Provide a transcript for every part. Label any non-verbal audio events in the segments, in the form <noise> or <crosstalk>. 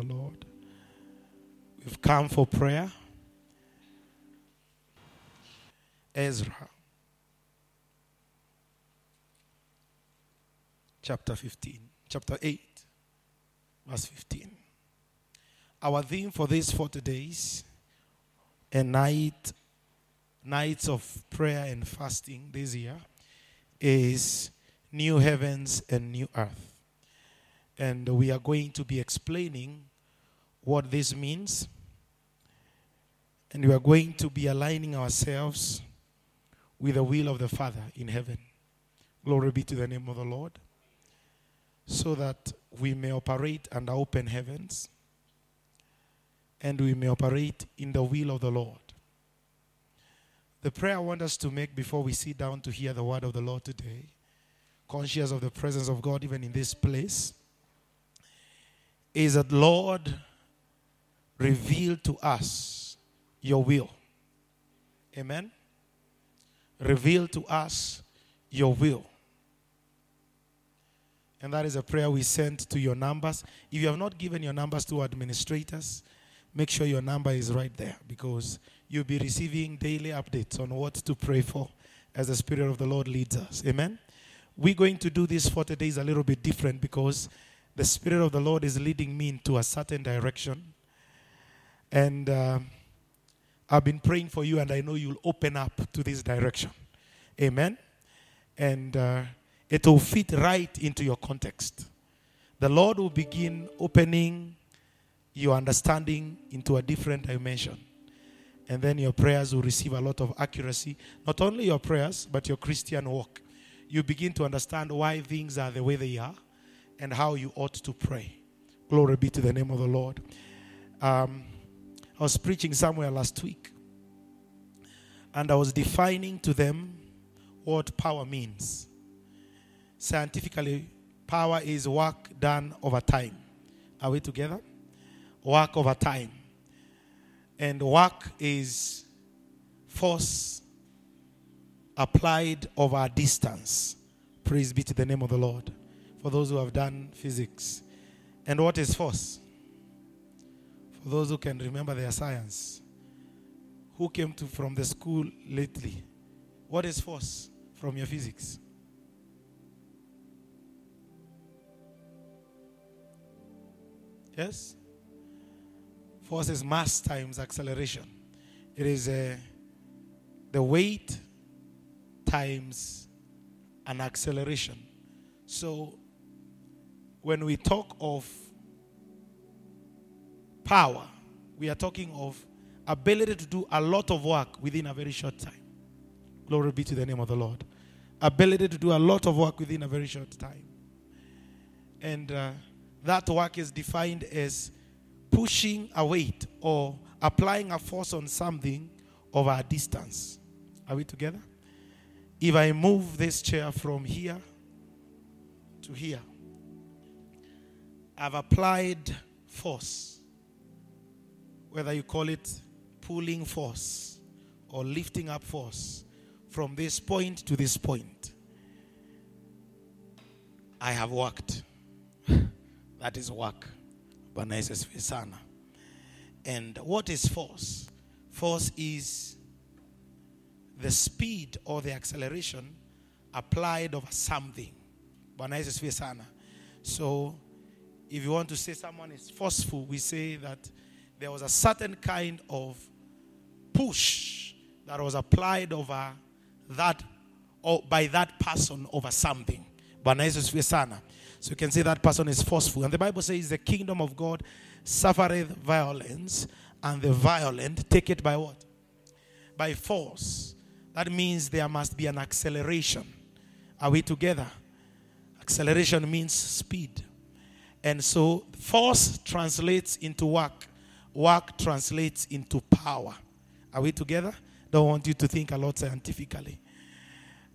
the Lord. We've come for prayer. Ezra, chapter 15, chapter 8, verse 15. Our theme for these 40 days and night, nights of prayer and fasting this year is new heavens and new earth. And we are going to be explaining what this means. And we are going to be aligning ourselves with the will of the Father in heaven. Glory be to the name of the Lord. So that we may operate under open heavens and we may operate in the will of the Lord. The prayer I want us to make before we sit down to hear the word of the Lord today, conscious of the presence of God even in this place, is that, Lord, reveal to us your will. Amen. Reveal to us your will. And that is a prayer we sent to your numbers. If you have not given your numbers to administrators, make sure your number is right there because you'll be receiving daily updates on what to pray for as the Spirit of the Lord leads us. Amen. We're going to do this 40 days a little bit different because the Spirit of the Lord is leading me into a certain direction. And uh, I've been praying for you, and I know you'll open up to this direction. Amen. And uh, it will fit right into your context. The Lord will begin opening your understanding into a different dimension. And then your prayers will receive a lot of accuracy. Not only your prayers, but your Christian walk. You begin to understand why things are the way they are and how you ought to pray. Glory be to the name of the Lord. Um, I was preaching somewhere last week, and I was defining to them what power means. Scientifically, power is work done over time. Are we together? Work over time. And work is force applied over a distance. Praise be to the name of the Lord. For those who have done physics. And what is force? For those who can remember their science. Who came to from the school lately? What is force from your physics? Yes? Force is mass times acceleration. It is uh, the weight times an acceleration. So, when we talk of power, we are talking of ability to do a lot of work within a very short time. Glory be to the name of the Lord. Ability to do a lot of work within a very short time. And uh, that work is defined as pushing a weight or applying a force on something over a distance. Are we together? If I move this chair from here to here, I've applied force. Whether you call it pulling force or lifting up force from this point to this point. I have worked. <laughs> that is work. Bwana Yesu. And what is force? Force is the speed or the acceleration applied over something. Bwana Yesu. So if you want to say someone is forceful, we say that there was a certain kind of push that was applied over that or by that person over something. So you can see that person is forceful. And the Bible says the kingdom of God suffereth violence, and the violent take it by what? By force. That means there must be an acceleration. Are we together? Acceleration means speed. And so force translates into work, work translates into power. Are we together? Don't want you to think a lot scientifically.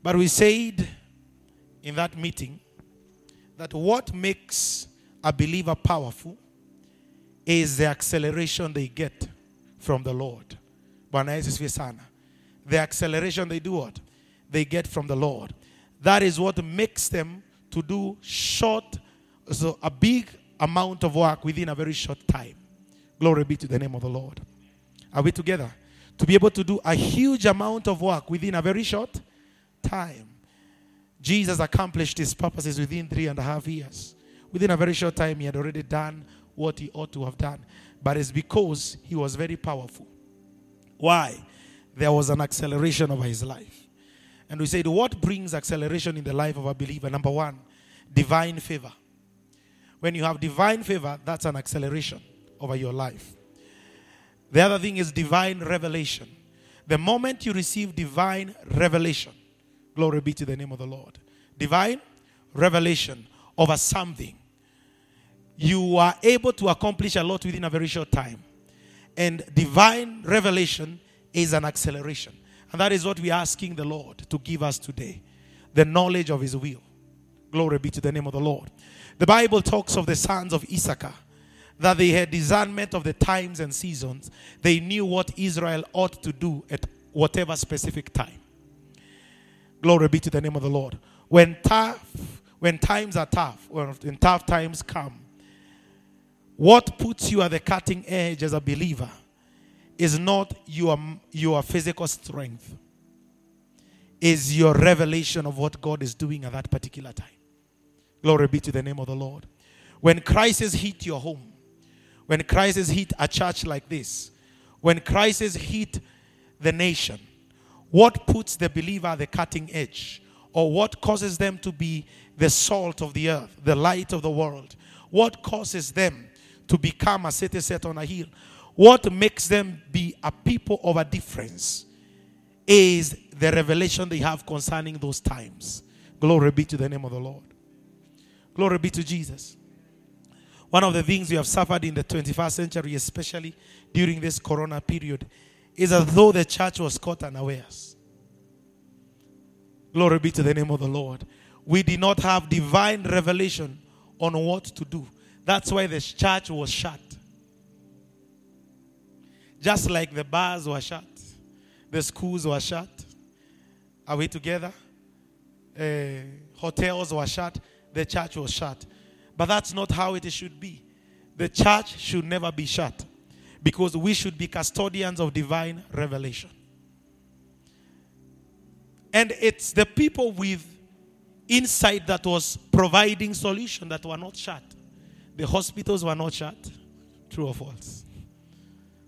But we said in that meeting that what makes a believer powerful is the acceleration they get from the Lord. The acceleration they do what? They get from the Lord. That is what makes them to do short, so a big amount of work within a very short time. Glory be to the name of the Lord. Are we together? To be able to do a huge amount of work within a very short time. Jesus accomplished his purposes within three and a half years. Within a very short time, he had already done what he ought to have done. But it's because he was very powerful. Why? There was an acceleration over his life. And we said, what brings acceleration in the life of a believer? Number one, divine favor. When you have divine favor, that's an acceleration over your life. The other thing is divine revelation. The moment you receive divine revelation, glory be to the name of the Lord, divine revelation over something, you are able to accomplish a lot within a very short time. And divine revelation is an acceleration. And that is what we are asking the Lord to give us today the knowledge of His will. Glory be to the name of the Lord. The Bible talks of the sons of Issachar that they had discernment of the times and seasons. They knew what Israel ought to do at whatever specific time. Glory be to the name of the Lord. When tough, when times are tough, when tough times come, what puts you at the cutting edge as a believer is not your, your physical strength, is your revelation of what God is doing at that particular time. Glory be to the name of the Lord. When crisis hit your home, when crisis hit a church like this, when crisis hit the nation, what puts the believer at the cutting edge? Or what causes them to be the salt of the earth, the light of the world? What causes them to become a city set on a hill? What makes them be a people of a difference is the revelation they have concerning those times. Glory be to the name of the Lord. Glory be to Jesus. One of the things we have suffered in the 21st century, especially during this corona period, is as though the church was caught unawares. Glory be to the name of the Lord. We did not have divine revelation on what to do. That's why the church was shut. Just like the bars were shut, the schools were shut. Are we together? Uh, hotels were shut, the church was shut. But that's not how it should be. The church should never be shut because we should be custodians of divine revelation. And it's the people with insight that was providing solution that were not shut. The hospitals were not shut. True or false?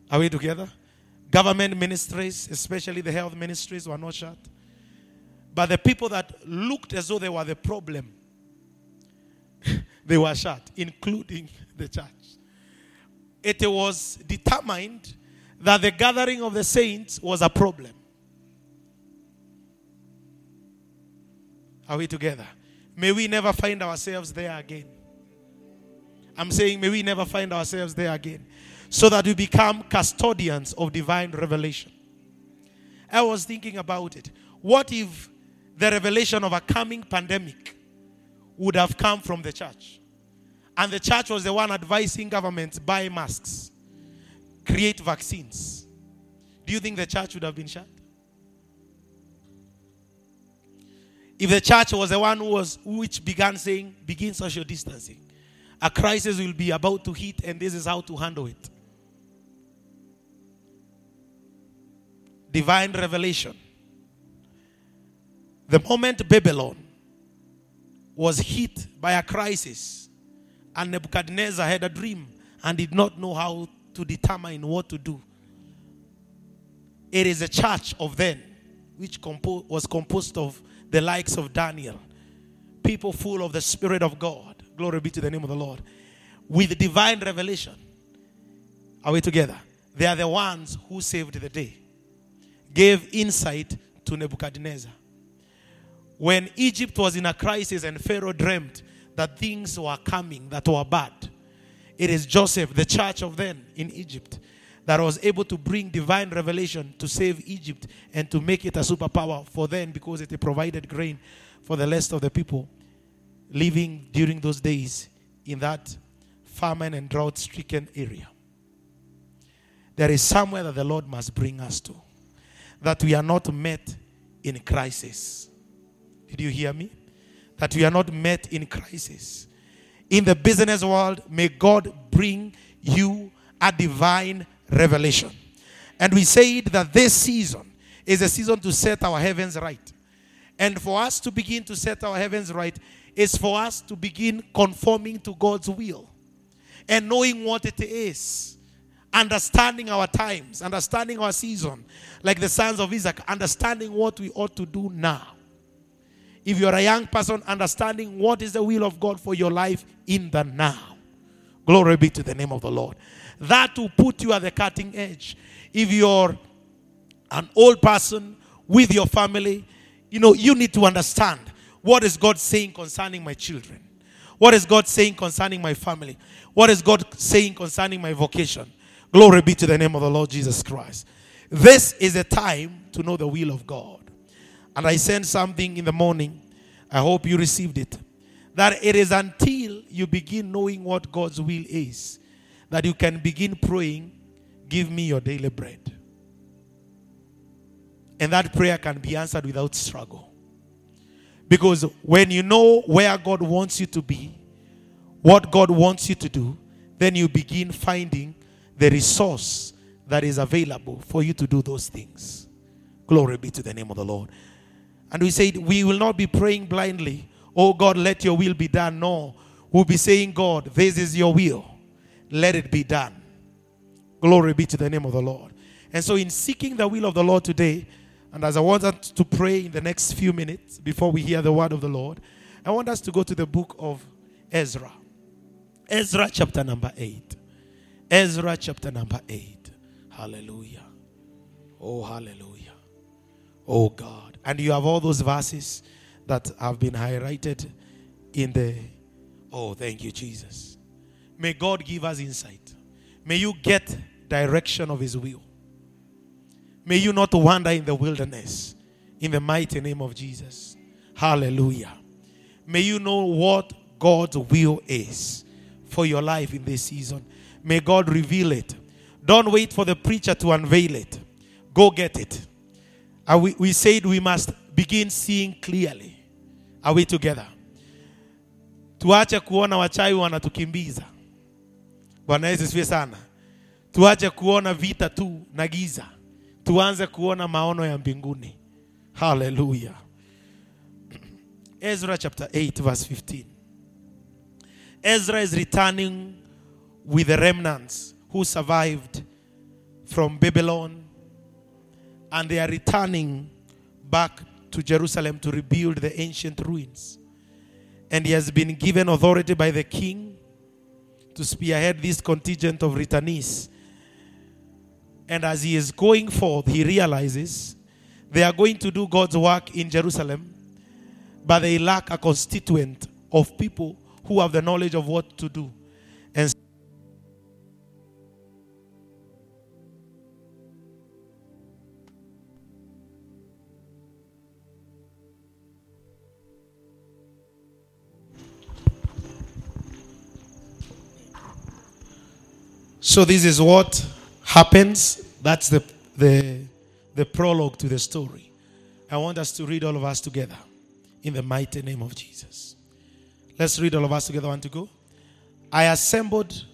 Are we together? Government ministries, especially the health ministries, were not shut. But the people that looked as though they were the problem, they were shut, including the church. It was determined that the gathering of the saints was a problem. Are we together? May we never find ourselves there again. I'm saying, may we never find ourselves there again so that we become custodians of divine revelation. I was thinking about it. What if the revelation of a coming pandemic would have come from the church? And the church was the one advising governments buy masks, create vaccines. Do you think the church would have been shut? If the church was the one who was which began saying begin social distancing, a crisis will be about to hit and this is how to handle it. divine revelation. The moment Babylon was hit by a crisis, and Nebuchadnezzar had a dream and did not know how to determine what to do, it is a church of then, which compo- was composed of the likes of Daniel, people full of the Spirit of God. Glory be to the name of the Lord. With divine revelation. Are we together? They are the ones who saved the day gave insight to Nebuchadnezzar. When Egypt was in a crisis and Pharaoh dreamed that things were coming that were bad, it is Joseph, the church of then in Egypt, that was able to bring divine revelation to save Egypt and to make it a superpower for then because it provided grain for the rest of the people living during those days in that famine and drought stricken area. There is somewhere that the Lord must bring us to that we are not met in crisis. Did you hear me? That we are not met in crisis. in the business world, may God bring you a divine revelation. And we said that this season is a season to set our heavens right. And for us to begin to set our heavens right is for us to begin conforming to God's will and knowing what it is. Understanding our times, understanding our season, like the sons of Isaac, understanding what we ought to do now. If you're a young person, understanding what is the will of God for your life in the now. Glory be to the name of the Lord. That will put you at the cutting edge. If you're an old person with your family, you know, you need to understand what is God saying concerning my children? What is God saying concerning my family? What is God saying concerning my vocation? Glory be to the name of the Lord Jesus Christ. This is a time to know the will of God. And I sent something in the morning. I hope you received it. That it is until you begin knowing what God's will is that you can begin praying, Give me your daily bread. And that prayer can be answered without struggle. Because when you know where God wants you to be, what God wants you to do, then you begin finding the resource that is available for you to do those things. Glory be to the name of the Lord. And we said, we will not be praying blindly, oh God, let your will be done. No, we'll be saying, God, this is your will. Let it be done. Glory be to the name of the Lord. And so, in seeking the will of the Lord today, and as I want us to pray in the next few minutes before we hear the word of the Lord, I want us to go to the book of Ezra. Ezra chapter number 8. Ezra chapter number 8. Hallelujah. Oh, hallelujah. Oh, God. And you have all those verses that have been highlighted in the. Oh, thank you, Jesus. May God give us insight. May you get direction of His will. May you not wander in the wilderness in the mighty name of Jesus. Hallelujah. May you know what God's will is for your life in this season. May God reveal it. Don't wait for the preacher to unveil it. Go get it. We, we said we must begin seeing clearly. Are we together? Tuache kuona wachawi wanatukimbiza. Bwana Yesu asifiwe sana. Tuache kuona vita tu na giza. Tuanze kuona maono ya mbinguni. Hallelujah. Ezra chapter 8 verse 15. Ezra is returning with the remnants who survived from Babylon and they are returning back to Jerusalem to rebuild the ancient ruins. And he has been given authority by the king to spearhead this contingent of returnees. And as he is going forth, he realizes they are going to do God's work in Jerusalem, but they lack a constituent of people who have the knowledge of what to do. And So this is what happens. That's the, the, the prologue to the story. I want us to read all of us together in the mighty name of Jesus. Let's read all of us together. Want to go? I assembled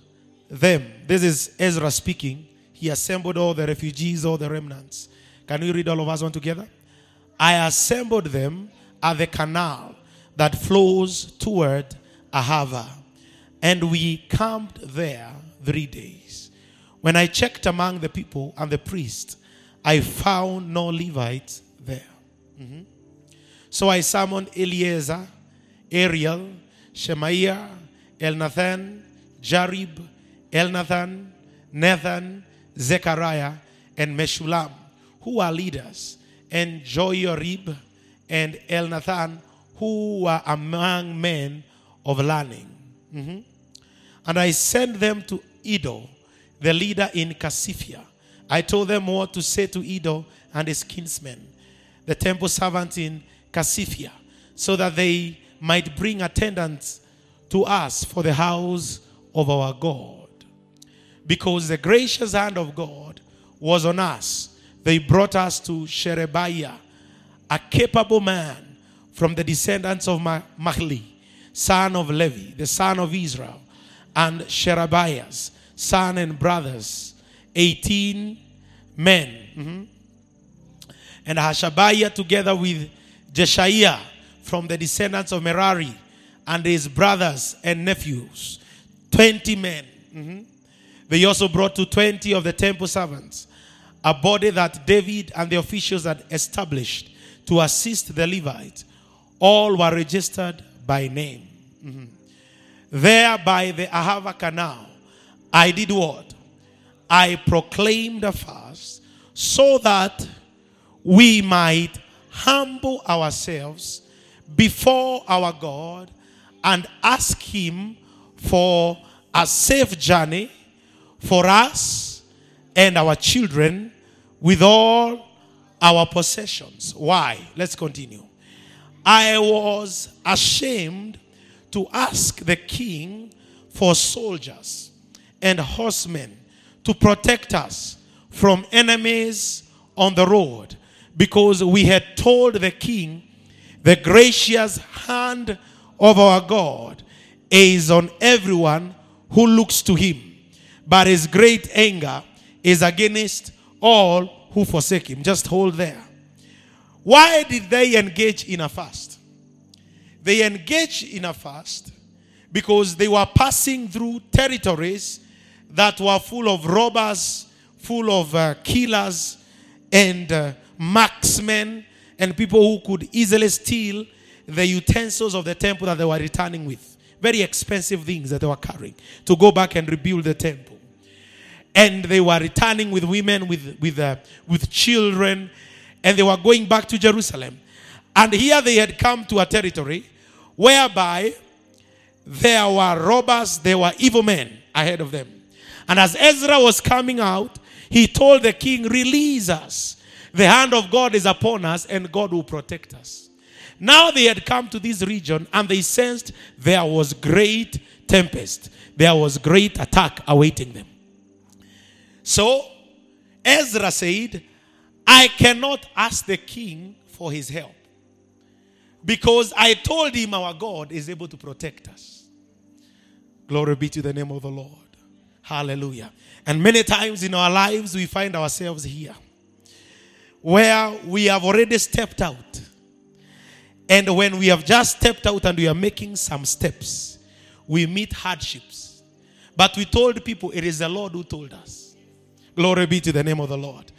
them. This is Ezra speaking. He assembled all the refugees, all the remnants. Can we read all of us one together? I assembled them at the canal that flows toward Ahava, and we camped there three days. When I checked among the people and the priests, I found no Levites there. Mhm. So I summoned Eliezer, Ariel, Shemaiah, Elnathan, Jarib, Elnathan, Nathan, Zechariah, and Meshullam, who are leaders, and Joiarib and Elnathan, who were among men of learning. Mhm. And I sent them to Iddo, the leader in Kasiphia. I told them what to say to Iddo and his kinsmen, the temple servant in Kasiphia, so that they might bring attendants to us for the house of our God. Because the gracious hand of God was on us, they brought us to Sherebiah, a capable man from the descendants of Mahli, son of Levi, the son of Israel, and Sherebiah's son and brothers, 18 men. Mhm. And Hashabiah together with Jeshaiah from the descendants of Merari and his brothers and nephews, 20 men. Mhm. They also brought to 20 of the temple servants a body that David and the officials had established to assist the Levites. All were registered by name. Mhm. There by the Ahava canal, I did what? I proclaimed a fast so that we might humble ourselves before our God and ask Him for a safe journey for us and our children with all our possessions. Why? Let's continue. I was ashamed to ask the king for soldiers and horsemen to protect us from enemies on the road because we had told the king the gracious hand of our God is on everyone who looks to him, but his great anger is against all who forsake him. Just hold there. Why did they engage in a fast? They engaged in a fast because they were passing through territories that were full of robbers, full of uh, killers, and uh, marksmen, and people who could easily steal the utensils of the temple that they were returning with. Very expensive things that they were carrying to go back and rebuild the temple. And they were returning with women, with, with, uh, with children, and they were going back to Jerusalem. And here they had come to a territory whereby there were robbers, there were evil men ahead of them. And as Ezra was coming out, he told the king, Release us. The hand of God is upon us, and God will protect us. Now they had come to this region and they sensed there was great tempest, there was great attack awaiting them. So Ezra said, I cannot ask the king for his help because I told him our God is able to protect us. Glory be to the name of the Lord. Hallelujah. And many times in our lives, we find ourselves here where we have already stepped out. And when we have just stepped out and we are making some steps, we meet hardships. But we told people it is the Lord who told us. Glory be to the name of the Lord.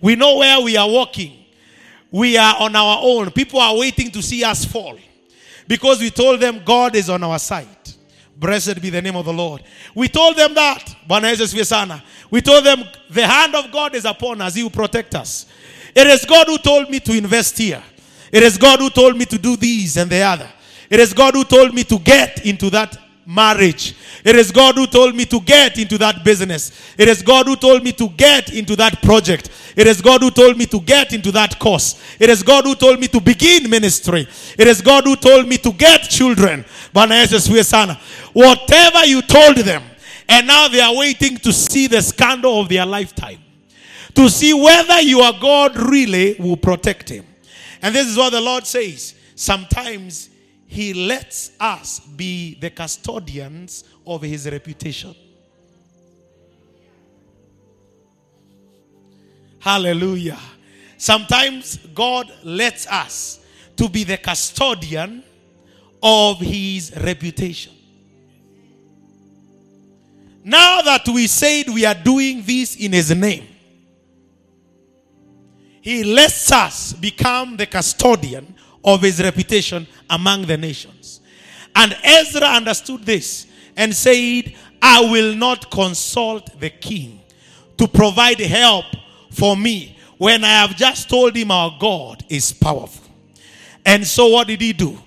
We know where we are walking. We are on our own. People are waiting to see us fall. Because we told them God is on our side. Blessed be the name of the Lord. We told them that. We told them the hand of God is upon us. He will protect us. It is God who told me to invest here. It is God who told me to do these and the other. It is God who told me to get into that marriage. It is God who told me to get into that business. It is God who told me to get into that project. It is God who told me to get into that course. It is God who told me to begin ministry. It is God who told me to get children. Whatever you told them, and now they are waiting to see the scandal of their lifetime. To see whether your God really will protect him. And this is what the Lord says. Sometimes he lets us be the custodians of his reputation. Hallelujah. Sometimes God lets us to be the custodian of his reputation. Now that we said we are doing this in his name, he lets us become the custodian of his reputation among the nations. And Ezra understood this and said, I will not consult the king to provide help for me when I have just told him our God is powerful. And so what did he do?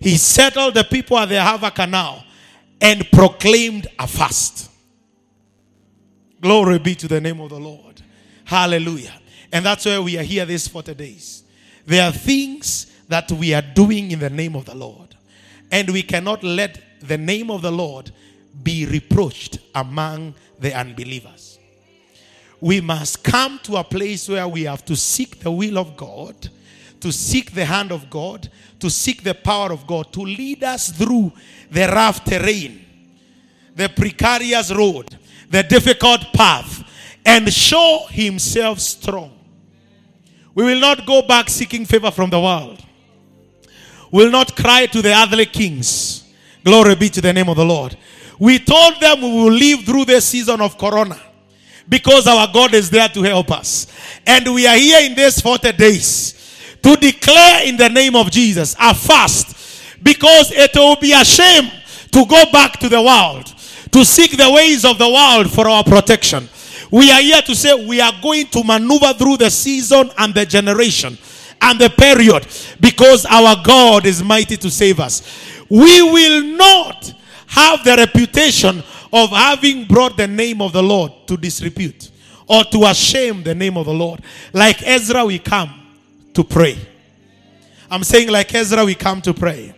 He settled the people at the Hava Canal and proclaimed a fast. Glory be to the name of the Lord. Hallelujah. And that's why we are here these 40 days. There are things that we are doing in the name of the Lord. And we cannot let the name of the Lord be reproached among the unbelievers. We must come to a place where we have to seek the will of God to seek the hand of God, to seek the power of God, to lead us through the rough terrain, the precarious road, the difficult path, and show himself strong. We will not go back seeking favor from the world. Will not cry to the other kings. Glory be to the name of the Lord. We told them we will live through the season of Corona because our God is there to help us. And we are here in these 40 days to declare in the name of Jesus a fast because it will be a shame to go back to the world to seek the ways of the world for our protection. We are here to say we are going to maneuver through the season and the generation and the period because our God is mighty to save us. We will not have the reputation of having brought the name of the Lord to disrepute or to ashame the name of the Lord. Like Ezra, we come to pray. I'm saying, like Ezra, we come to pray.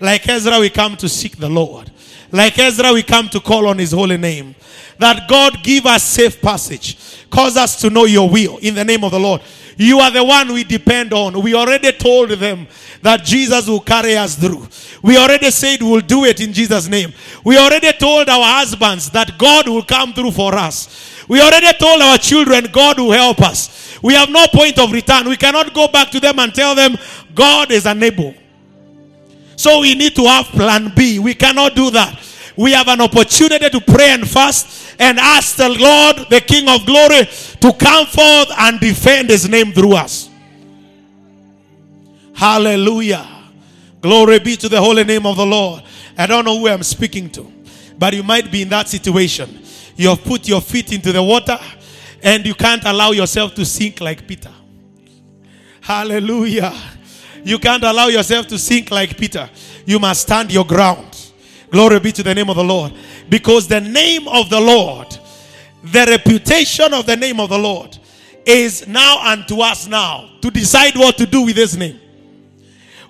Like Ezra, we come to seek the Lord. Like Ezra, we come to call on his holy name. That God give us safe passage. Cause us to know your will in the name of the Lord. You are the one we depend on. We already told them that Jesus will carry us through. We already said we'll do it in Jesus' name. We already told our husbands that God will come through for us. We already told our children God will help us. We have no point of return. We cannot go back to them and tell them God is unable. So we need to have plan B. We cannot do that. We have an opportunity to pray and fast and ask the Lord, the King of glory, to come forth and defend his name through us. Hallelujah. Glory be to the holy name of the Lord. I don't know who I'm speaking to, but you might be in that situation. You have put your feet into the water and you can't allow yourself to sink like Peter. Hallelujah. You can't allow yourself to sink like Peter. You must stand your ground. Glory be to the name of the Lord. Because the name of the Lord, the reputation of the name of the Lord, is now unto us now to decide what to do with this name.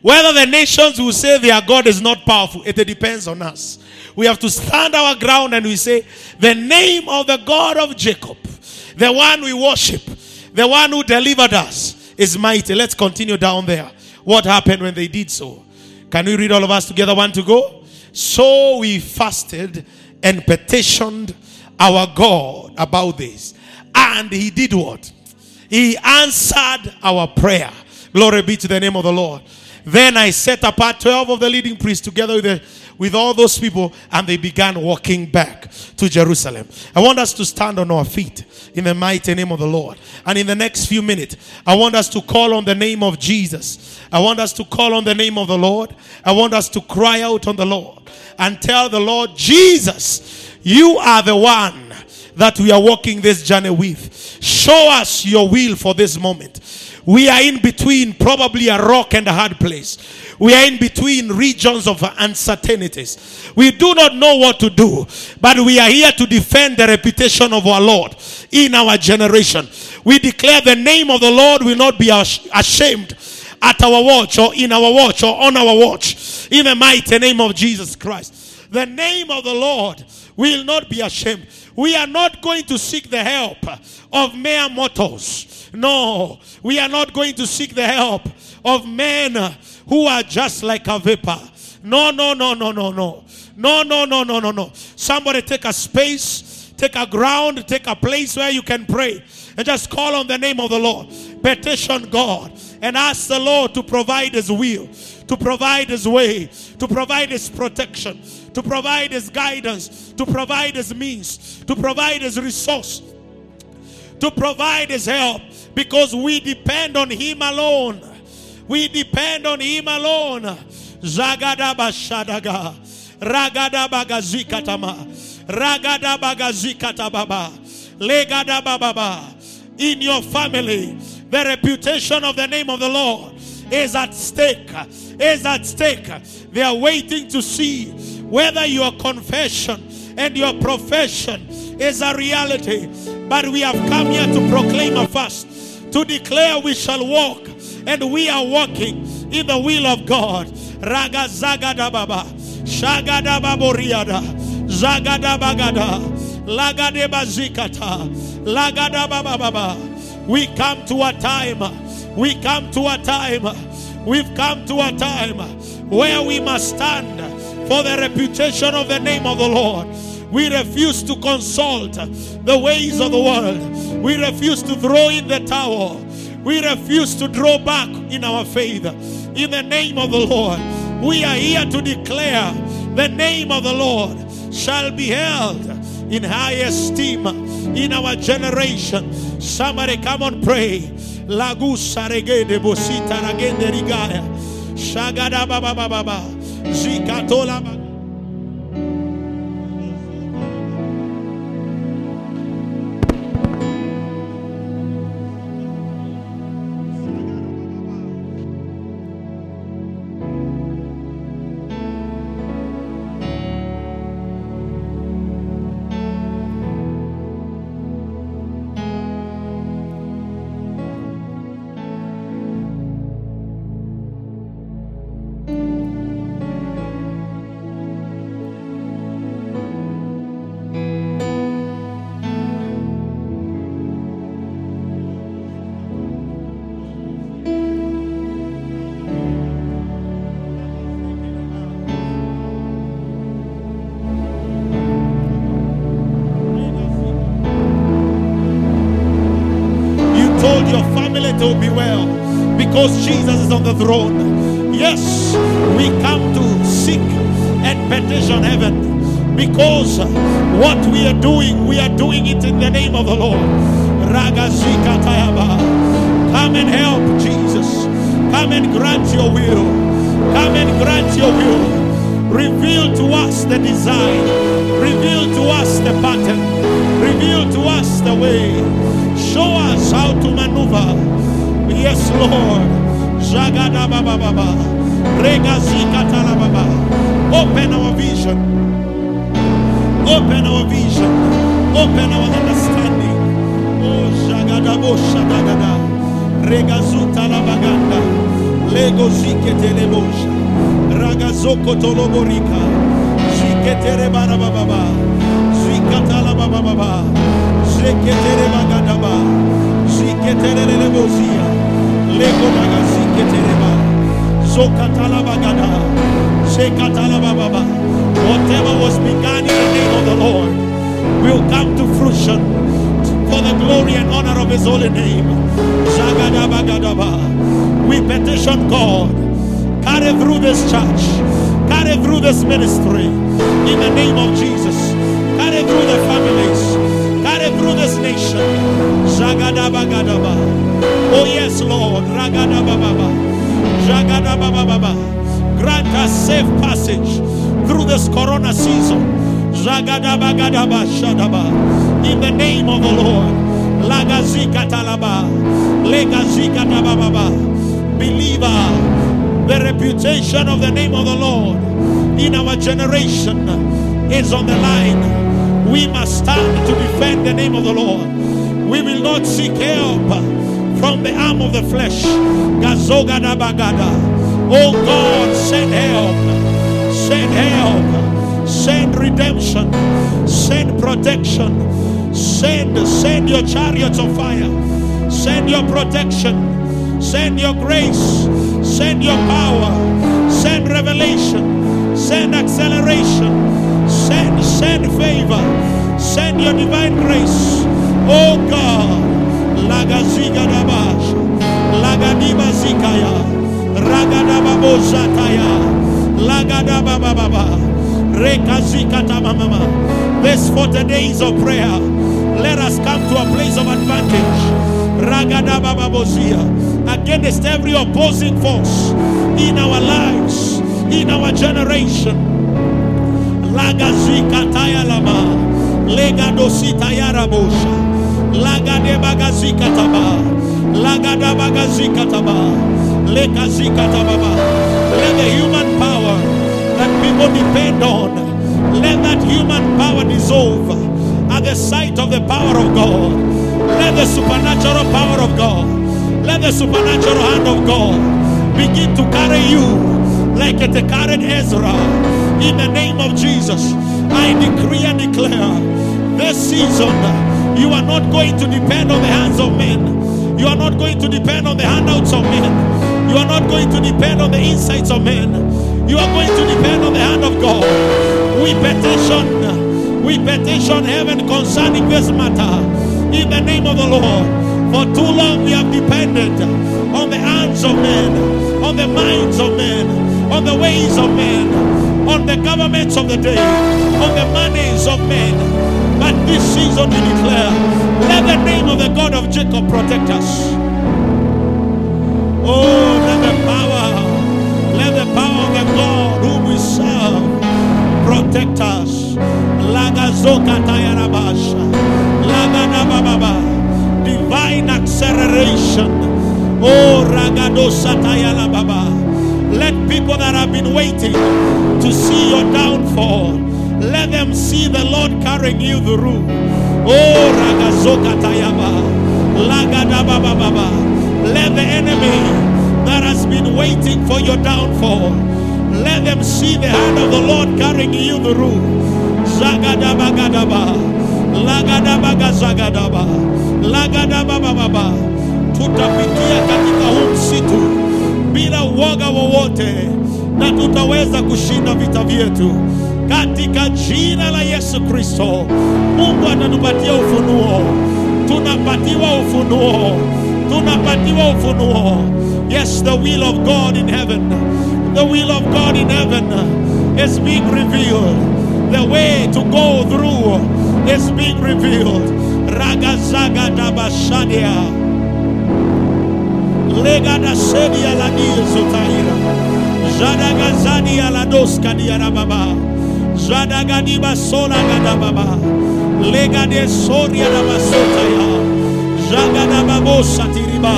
Whether the nations will say their God is not powerful, it depends on us. We have to stand our ground and we say, The name of the God of Jacob, the one we worship, the one who delivered us, is mighty. Let's continue down there. What happened when they did so? Can we read all of us together? One to go. So we fasted and petitioned our God about this. And he did what? He answered our prayer. Glory be to the name of the Lord. Then I set apart 12 of the leading priests together with, the, with all those people, and they began walking back to Jerusalem. I want us to stand on our feet in the mighty name of the Lord. And in the next few minutes, I want us to call on the name of Jesus. I want us to call on the name of the Lord. I want us to cry out on the Lord and tell the Lord, Jesus, you are the one that we are walking this journey with. Show us your will for this moment. We are in between probably a rock and a hard place. We are in between regions of uncertainties. We do not know what to do, but we are here to defend the reputation of our Lord in our generation. We declare the name of the Lord will not be ashamed at our watch or in our watch or on our watch in the mighty name of Jesus Christ. The name of the Lord will not be ashamed. We are not going to seek the help of mere mortals. No, we are not going to seek the help of men who are just like a vapor. No, no, no, no, no, no. No, no, no, no, no, no. Somebody take a space, take a ground, take a place where you can pray and just call on the name of the Lord. Petition God and ask the Lord to provide His will, to provide His way, to provide His protection, to provide His guidance, to provide His means, to provide His resource, to provide His help because we depend on Him alone. We depend on Him alone. Zagada bashadaga. Ragada bagazikatama. Ragada bagazikatababa. Legada bababa. In your family, the reputation of the name of the Lord is at stake. Is at stake. They are waiting to see whether your confession and your profession is a reality. But we have come here to proclaim a fast to declare we shall walk, and we are walking in the will of God. Raga zagada baba, shagada baboriada, zagada bagada, lagade bazikata, lagada baba baba. We come to a time We come to a time, we've come to a time where we must stand for the reputation of the name of the Lord. We refuse to consult the ways of the world. We refuse to throw in the towel. We refuse to draw back in our faith. In the name of the Lord, we are here to declare the name of the Lord shall be held in high esteem in our generation. Somebody come on, pray. Lagusa regede bosita ragende rigaya. Shagada baba baba baba. Zikatola baba. The throne. Yes, we come to seek and petition heaven because what we are doing, we are doing it in the name of the Lord. Ragazika Tayaba. Come and help Jesus. Come and grant your will. Come and grant your will. Reveal to us the design. Reveal to us the pattern. Reveal to us the way. Show us how to maneuver. Yes, Lord. Jagada baba baba. Regazika talababa. Open our vision. Open our vision. Open our understanding. Oh, Jagadabo Shadagada. Regazuta labaganda. Lego zikete lebosha. Ragazoko toloborika. Ziketere barababa. Zikatala bababa. Zeketere bagadaba. Ziketere lebozia. Lego daga ziketere ba. Zokatala bagada. Zekatala bababa. Whatever was begun in the name of the Lord will come to fruition for the glory and honor of his holy name. Zagadabagadaba. We petition God. Carry through this church. Carry through this ministry. In the name of Jesus. Carry through the families. Carry through this nation. Zagadabagadaba. Oh yes, Lord. Ragadabababa. Jagadabababa. Grant us safe passage through this corona season. Jagadabagadaba shadaba. In the name of the Lord. Lagazika talaba. Legazika tabababa. Believer, the reputation of the name of the Lord in our generation is on the line. We must stand to defend the name of the Lord. We will not seek help from the arm of the flesh. Oh God, send help. Send help. Send redemption. Send protection. Send, send your chariots of fire. Send your protection. Send your grace. Send your power. Send revelation. Send acceleration. Send, send favor. Send your divine grace. Oh God. Lagaziga dabash. Lagadiba zikaya. Zataya. Lagadabababa. Rekazikata mama. This 40 days of prayer. Let us come to a place of advantage. Ragadabababozia. Against every opposing force in our lives, in our generation. Lagazikataya lama. Legadositaya rabosha. Lagadebagazikataba. Lagadabagazikataba. Lekazikatababa. Let the human power that people depend on, let that human power dissolve at the sight of the power of God. Let the supernatural power of God, let the supernatural hand of God begin to carry you like it carried Ezra. In the name of Jesus, I decree and declare this season you are not going to depend on the hands of men, You are not going to depend on the handouts of men. You are not going to depend on the insights of men. You are going to depend on the hand of God. We petition, we petition heaven concerning this matter in the name of the Lord. For too long we have depended on the hands of men, on the minds of men, on the ways of men, on the governments of the day, on the monies of men. But this season we declare, let the name of the God of Jacob protect us. Oh, let the power, let the power of the God whom we serve protect us. Divine acceleration. Oh, ragadosa tayalababa. Let people that have been waiting to see your downfall, let them see the Lord carrying you through. Oh, ragazoka tayaba. Lagadabababa. Let the enemy that has been waiting for your downfall, let them see the hand of the Lord carrying you through. Zagadabagadaba. Lagadabaga zagadaba. Lagadabababa. Tutapitia katika huu msitu bila uoga wowote na tutaweza kushinda vita vyetu katika jina la Yesu Kristo. Mungu atatupatia ufunuo, tunapatiwa ufunuo, tunapatiwa ufunuo. Yes, the will of God in heaven, the will of God in heaven is being revealed. The way to go through is being revealed. Ragazaga dabashadia. Legada sedia la dizotaira. Jadagazadia la doska diarababa. Jadagadiba sola gadababa. Legade soria da basotaya. Jagadababosa tiriba.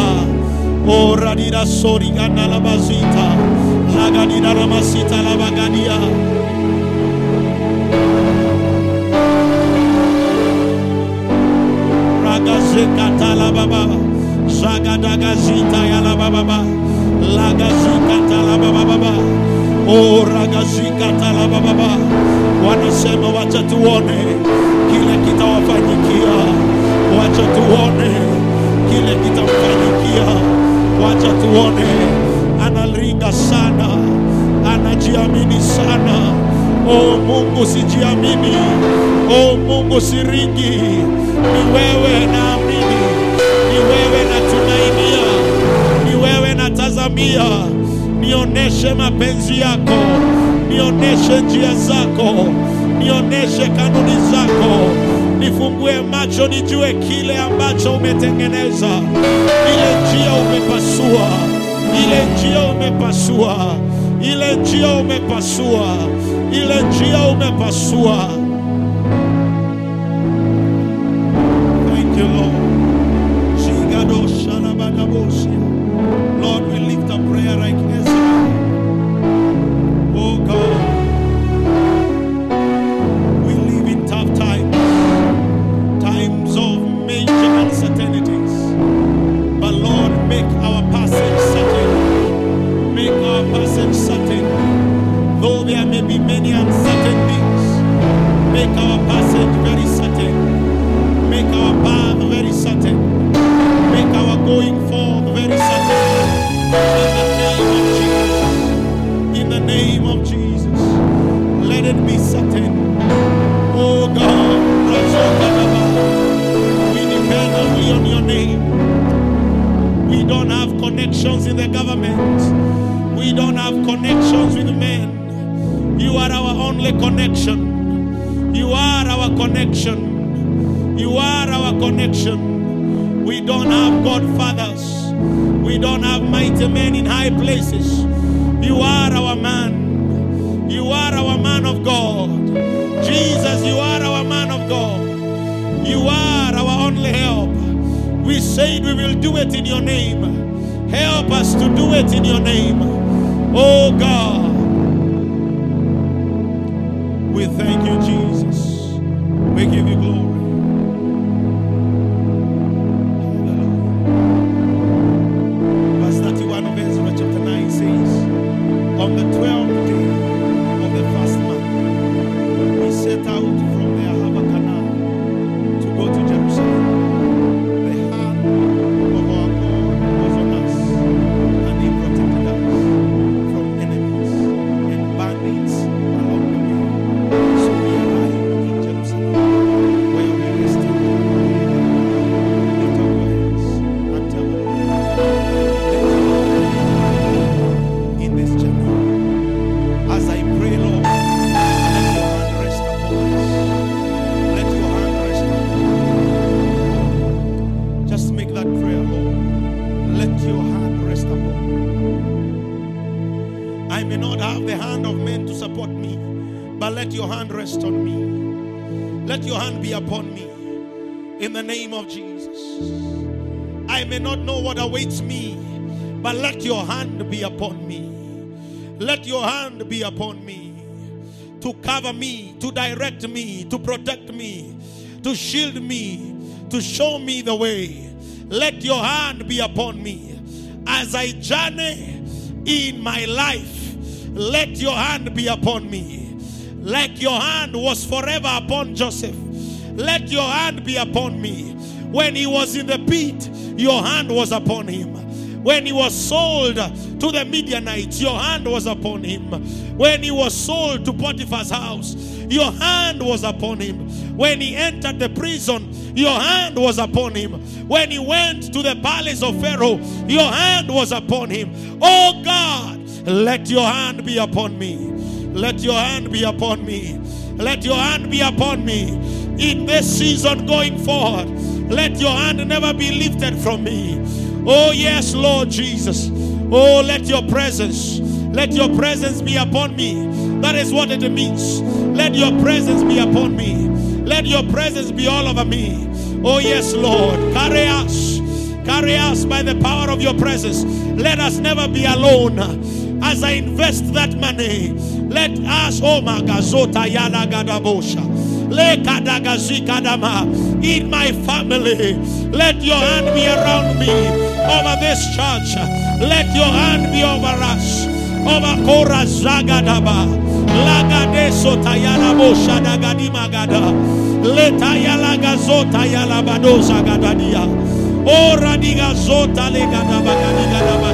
Ora dira sori gana la bazita. Lagadira la masita la bagadia. Ragazekata la baba. Zagadagazita ya la baba. Lagazikata la baba. Oh, ragazikata la baba. Wanasema wacha tuone kile kitawafanyikia. Wacha tuone kile kitamfanyikia. Wacha tuone. Analinga sana, anajiamini sana. O Mungu, sijiamini. O Mungu, siringi. Ni wewe naamini, ni wewe natumainia, ni wewe natazamia. Nioneshe mapenzi yako, nioneshe njia zako, nionyeshe kanuni zako, nifungue macho nijue kile ambacho umetengeneza, ile njia umepasua, ile njia umepasua, ile njia umepasua, ile njia umepasua. Thank you, Lord. Shigado shalabadabosia. Lord, connection. You are our connection. We don't have godfathers. We don't have mighty men in high places. You are our man. You are our man of God. Jesus, you are our man of God. You are our only help. We said we will do it in your name. Help us to do it in your name. Oh God. We thank you, Jesus. We give you glory. To show me the way. Let your hand be upon me as I journey in my life. Let your hand be upon me. Like your hand was forever upon Joseph. Let your hand be upon me. When he was in the pit, your hand was upon him. When he was sold to the Midianites, your hand was upon him. When he was sold to Potiphar's house, your hand was upon him. When he entered the prison, your hand was upon him. When he went to the palace of Pharaoh, your hand was upon him. Oh God, let your hand be upon me. Let your hand be upon me. Let your hand be upon me in this season going forward. Let your hand never be lifted from me. Oh, yes, Lord Jesus. Oh, let your presence, let your presence be upon me. That is what it means. Let your presence be upon me. Let your presence be all over me. Oh, yes, Lord. Carry us. Carry us by the power of your presence. Let us never be alone. As I invest that money, let us, oh my gazota yana gadabosha. In my family, let your hand be around me over this church. Let your hand be over us. Over Kora Zagadaba. Lagade Sotayana Bosha Dagadima Gada. Letayala Gazota Yalabado Zagadadia. Ora Diga Zota Legadabagadiga Bashada.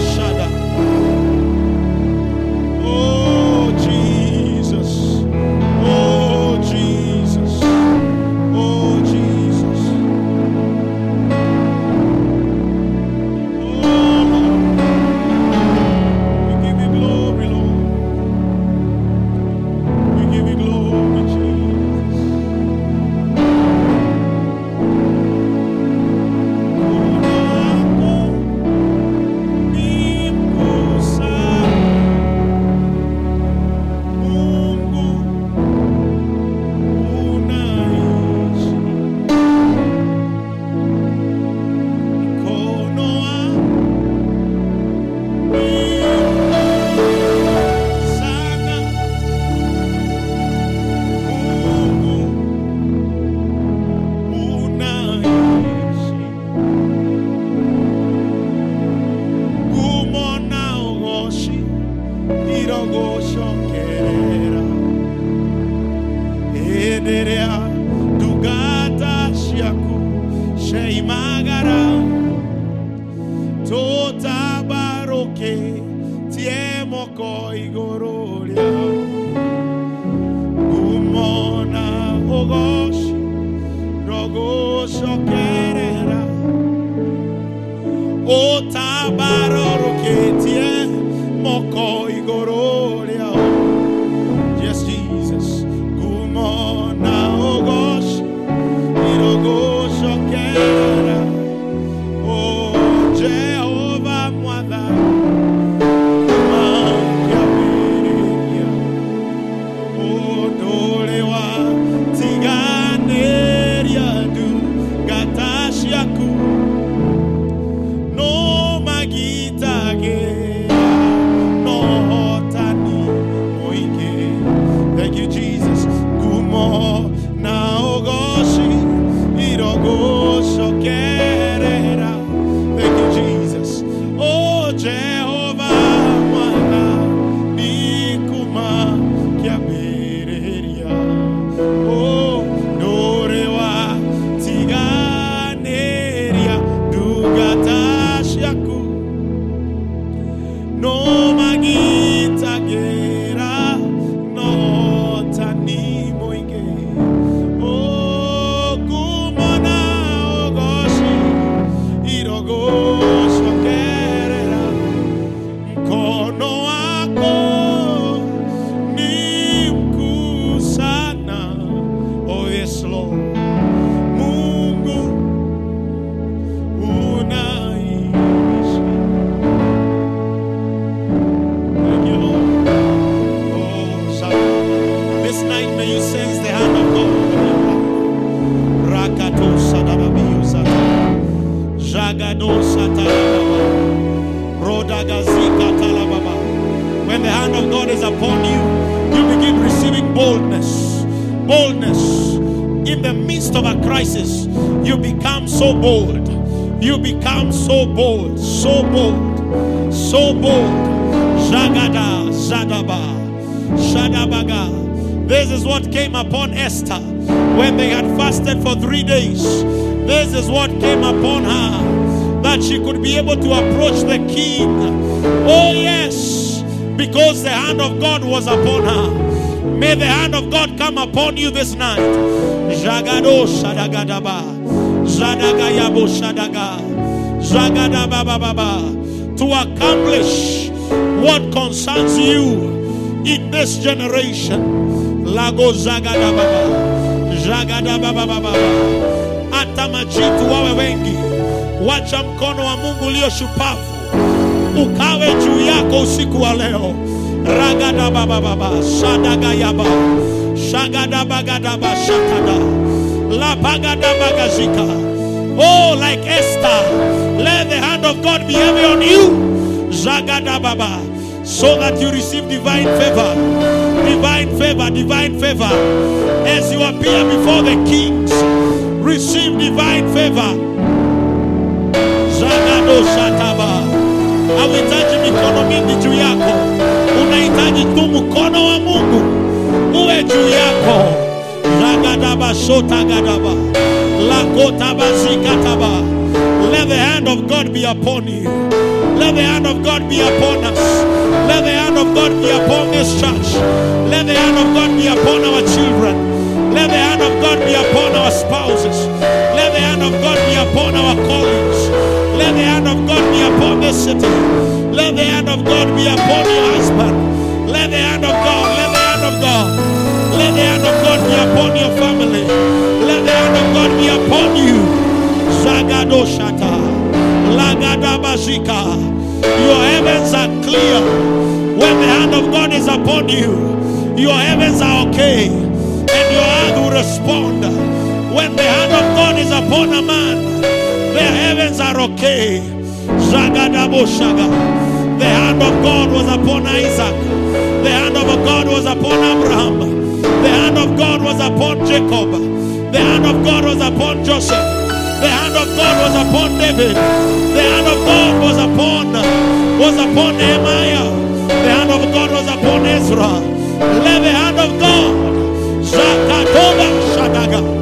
Boldness. Boldness. In the midst of a crisis, you become so bold. You become so bold, so bold, so bold. Jagada, Zadaba, Shadabaga. This is what came upon Esther when they had fasted for three days. This is what came upon her that she could be able to approach the king. Oh, yes, because the hand of God was upon her. May the hand of God come upon you this night. Jagado Shadagadaba, Zadagayabo Shadaga, Zagadababa, to accomplish what concerns you in this generation. Lago Zagadababa, Zagadababa, hata majitu wawe wengi, wacha mkono wa Mungu ulio shupavu ukawe juu yako usiku wa leo. Ragadabababa, Shadagayaba, Shagadabagadaba, Shatada, Labagadabagazika. Oh, like Esther, let the hand of God be heavy on you. Zagadababa, so that you receive divine favor, divine favor, divine favor as you appear before the kings. Receive divine favor. Zagado Shataba. Hauhitaji mikono mingi juu yako, unahitaji tu mkono wa Mungu uwe juu yako. Zagadaba shotagadaba lakotaba zikataba. Let the hand of God be upon you. Let the hand of God be upon us. Let the hand of God be upon this church. Let the hand of God be upon our children. Let the hand of God be upon our spouses. Let the hand of God be upon our callings. Let the hand of God be upon this city. Let the hand of God be upon your husband. Let the hand of God, let the hand of God, let the hand of God be upon your family. Let the hand of God be upon you. Zagado Shata. Lagada Bazika. Your heavens are clear. When the hand of God is upon you, your heavens are okay. And your heart will respond. When the hand of God is upon a man, their heavens are okay. Zagadabo Shaga. The hand of God was upon Isaac. The hand of God was upon Abraham. The hand of God was upon Jacob. The hand of God was upon Joseph. The hand of God was upon David. The hand of God was upon was upon Nehemiah. The hand of God was upon Ezra. Let the hand of God. Zakatoba Shadaga.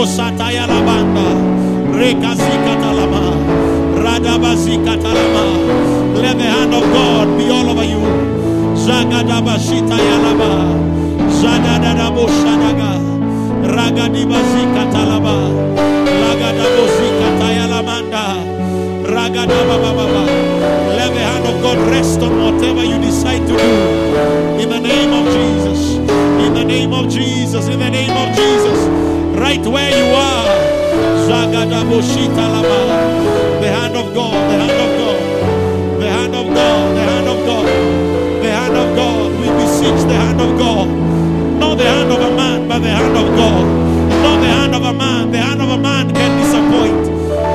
Lago Sataya Labanda. Rekazika Talama. Radabazika Talama. Let the hand of God be all over you. Zagadabashita Yalaba. Zadadadabo Shadaga. Ragadibazika Talaba. Lagadabozika Tayalamanda. Ragadabababa. Let the hand of God rest on whatever you decide to do. In the name of Jesus. In the name of Jesus. In the name of Jesus. Right where you are. The hand of God. The hand of God. The hand of God. The hand of God. The hand of God. We beseech the hand of God. Not the hand of a man, but the hand of God. Not the hand of a man. The hand of a man can disappoint.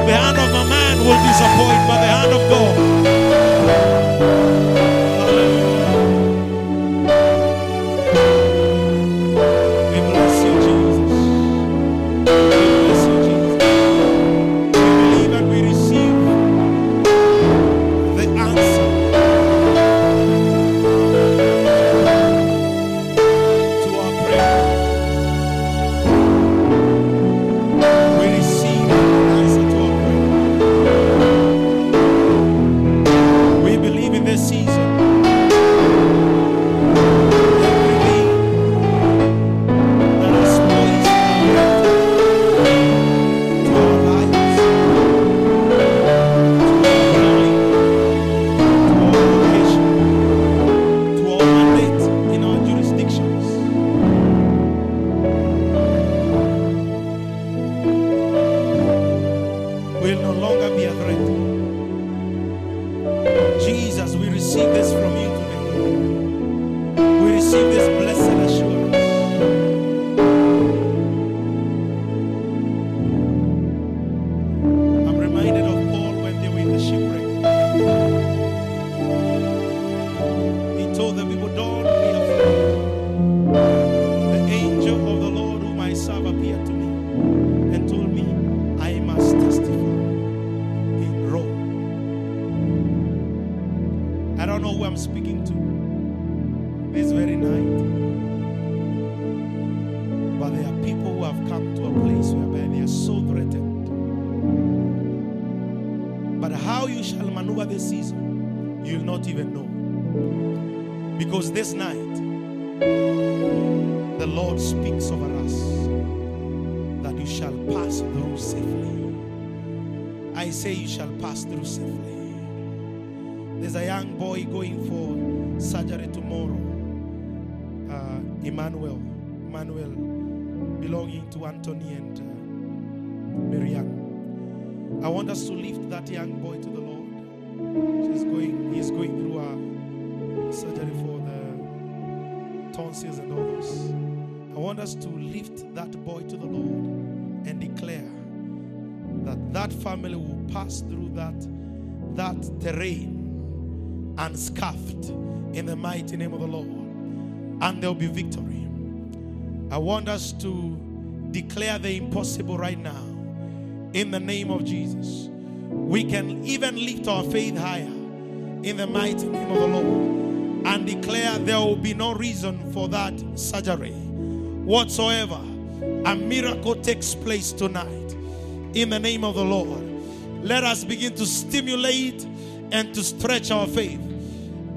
The hand of a man will disappoint, but the hand of God. That family will pass through that that terrain unscuffed in the mighty name of the Lord and there'll be victory. I want us to declare the impossible right now in the name of Jesus. We can even lift our faith higher in the mighty name of the Lord and declare there will be no reason for that surgery whatsoever. A miracle takes place tonight in the name of the Lord. Let us begin to stimulate and to stretch our faith.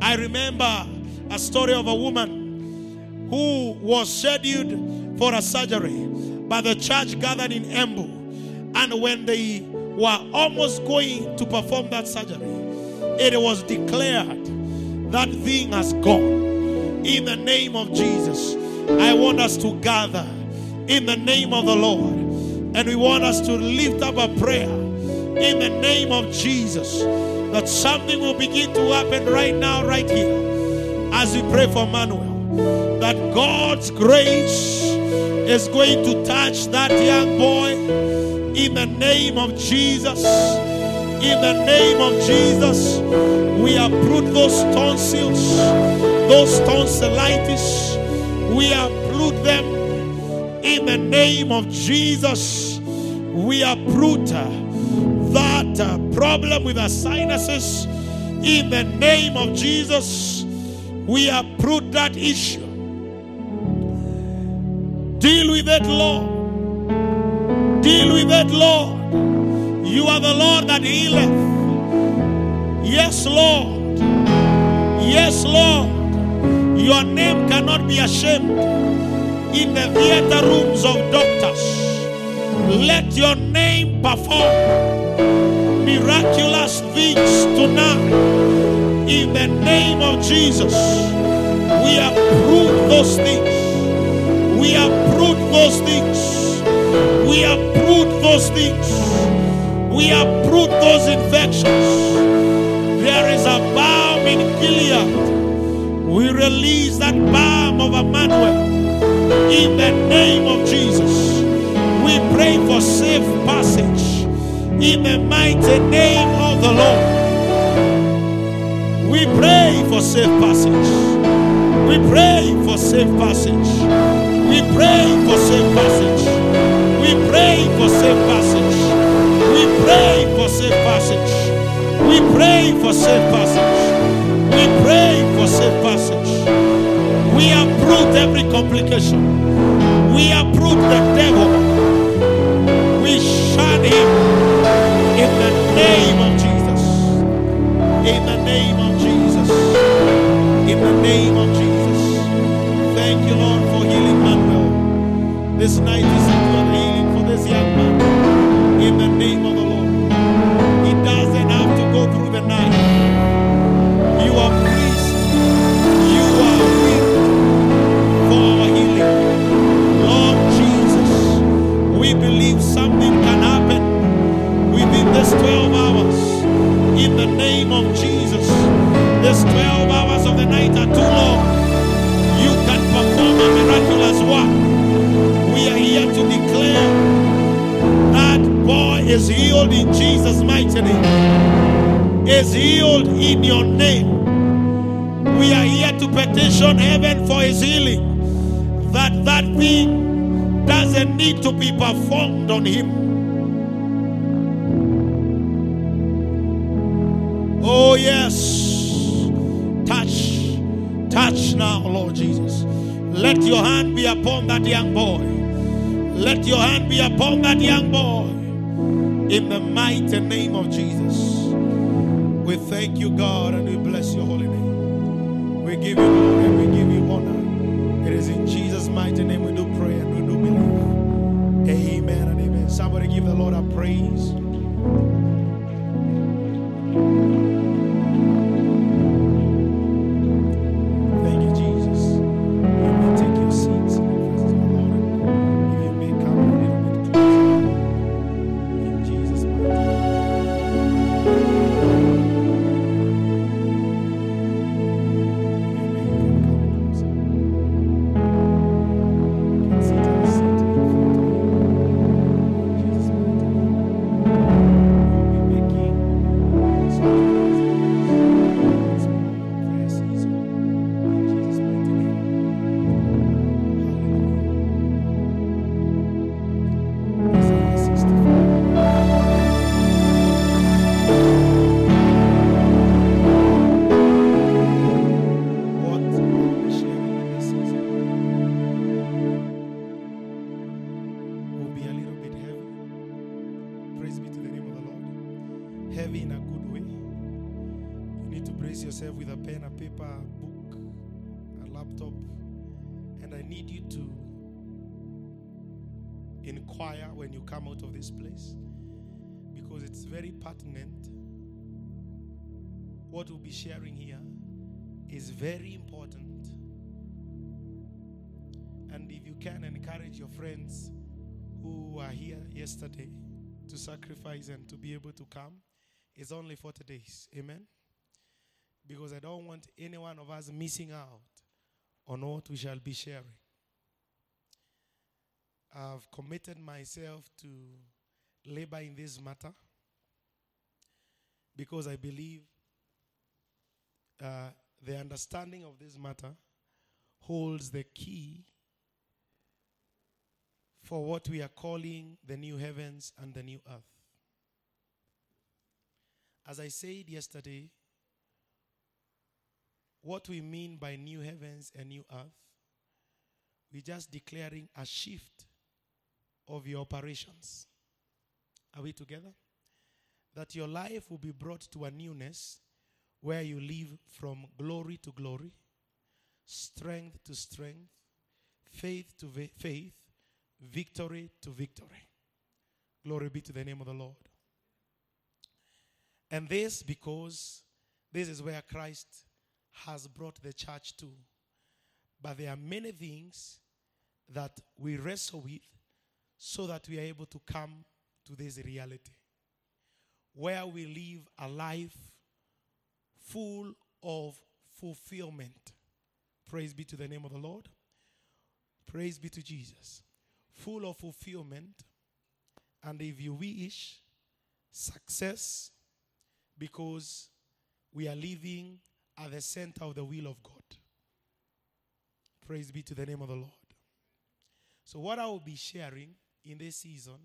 I remember a story of a woman who was scheduled for a surgery, but the church gathered in Embu. And when they were almost going to perform that surgery, it was declared that thing has gone. In the name of Jesus, I want us to gather in the name of the Lord. And we want us to lift up a prayer in the name of Jesus that something will begin to happen right now, right here, as we pray for Manuel. That God's grace is going to touch that young boy in the name of Jesus. In the name of Jesus, we uproot those tonsils, those tonsillitis. We uproot them in the name of Jesus. We uproot that uh, problem with our sinuses in the name of Jesus. We uproot that issue. Deal with it, Lord. Deal with it, Lord. You are the Lord that healeth. Yes, Lord. Yes, Lord. Your name cannot be ashamed in the theater rooms of doctors. Let your name perform miraculous things tonight. In the name of Jesus, we uproot those things. We uproot those things. We uproot those things. We uproot those infections. There is a balm in Gilead. We release that balm of Emmanuel in the name of Jesus. We pray for safe passage in the mighty name of the Lord. We pray for safe passage. We pray for safe passage. We pray for safe passage. We pray for safe passage. We pray for safe passage. We pray for safe passage. We pray for safe passage. We uproot every complication. We uproot the devil. We shun him in the name of Jesus. In the name of Jesus. In the name of Jesus. Thank you, Lord, for healing Manuel. This night is a good healing for this young man. In the name of the Lord. He doesn't have to go through the night. Be upon that young boy. In the mighty name of Jesus. We thank you, God, and we bless your holy name. Sharing here is very important. And if you can encourage your friends who were here yesterday to sacrifice and to be able to come, it's only 40 days. Amen. Because I don't want any one of us missing out on what we shall be sharing. I've committed myself to labor in this matter because I believe uh, the understanding of this matter holds the key for what we are calling the new heavens and the new earth. As I said yesterday, what we mean by new heavens and new earth, we're just declaring a shift of your operations. Are we together? That your life will be brought to a newness where you live from glory to glory, strength to strength, faith to va- faith, victory to victory. Glory be to the name of the Lord. And this because this is where Christ has brought the church to. But there are many things that we wrestle with so that we are able to come to this reality where we live a life full of fulfillment. Praise be to the name of the Lord. Praise be to Jesus. Full of fulfillment. And if you wish, success because we are living at the center of the will of God. Praise be to the name of the Lord. So, what I will be sharing in this season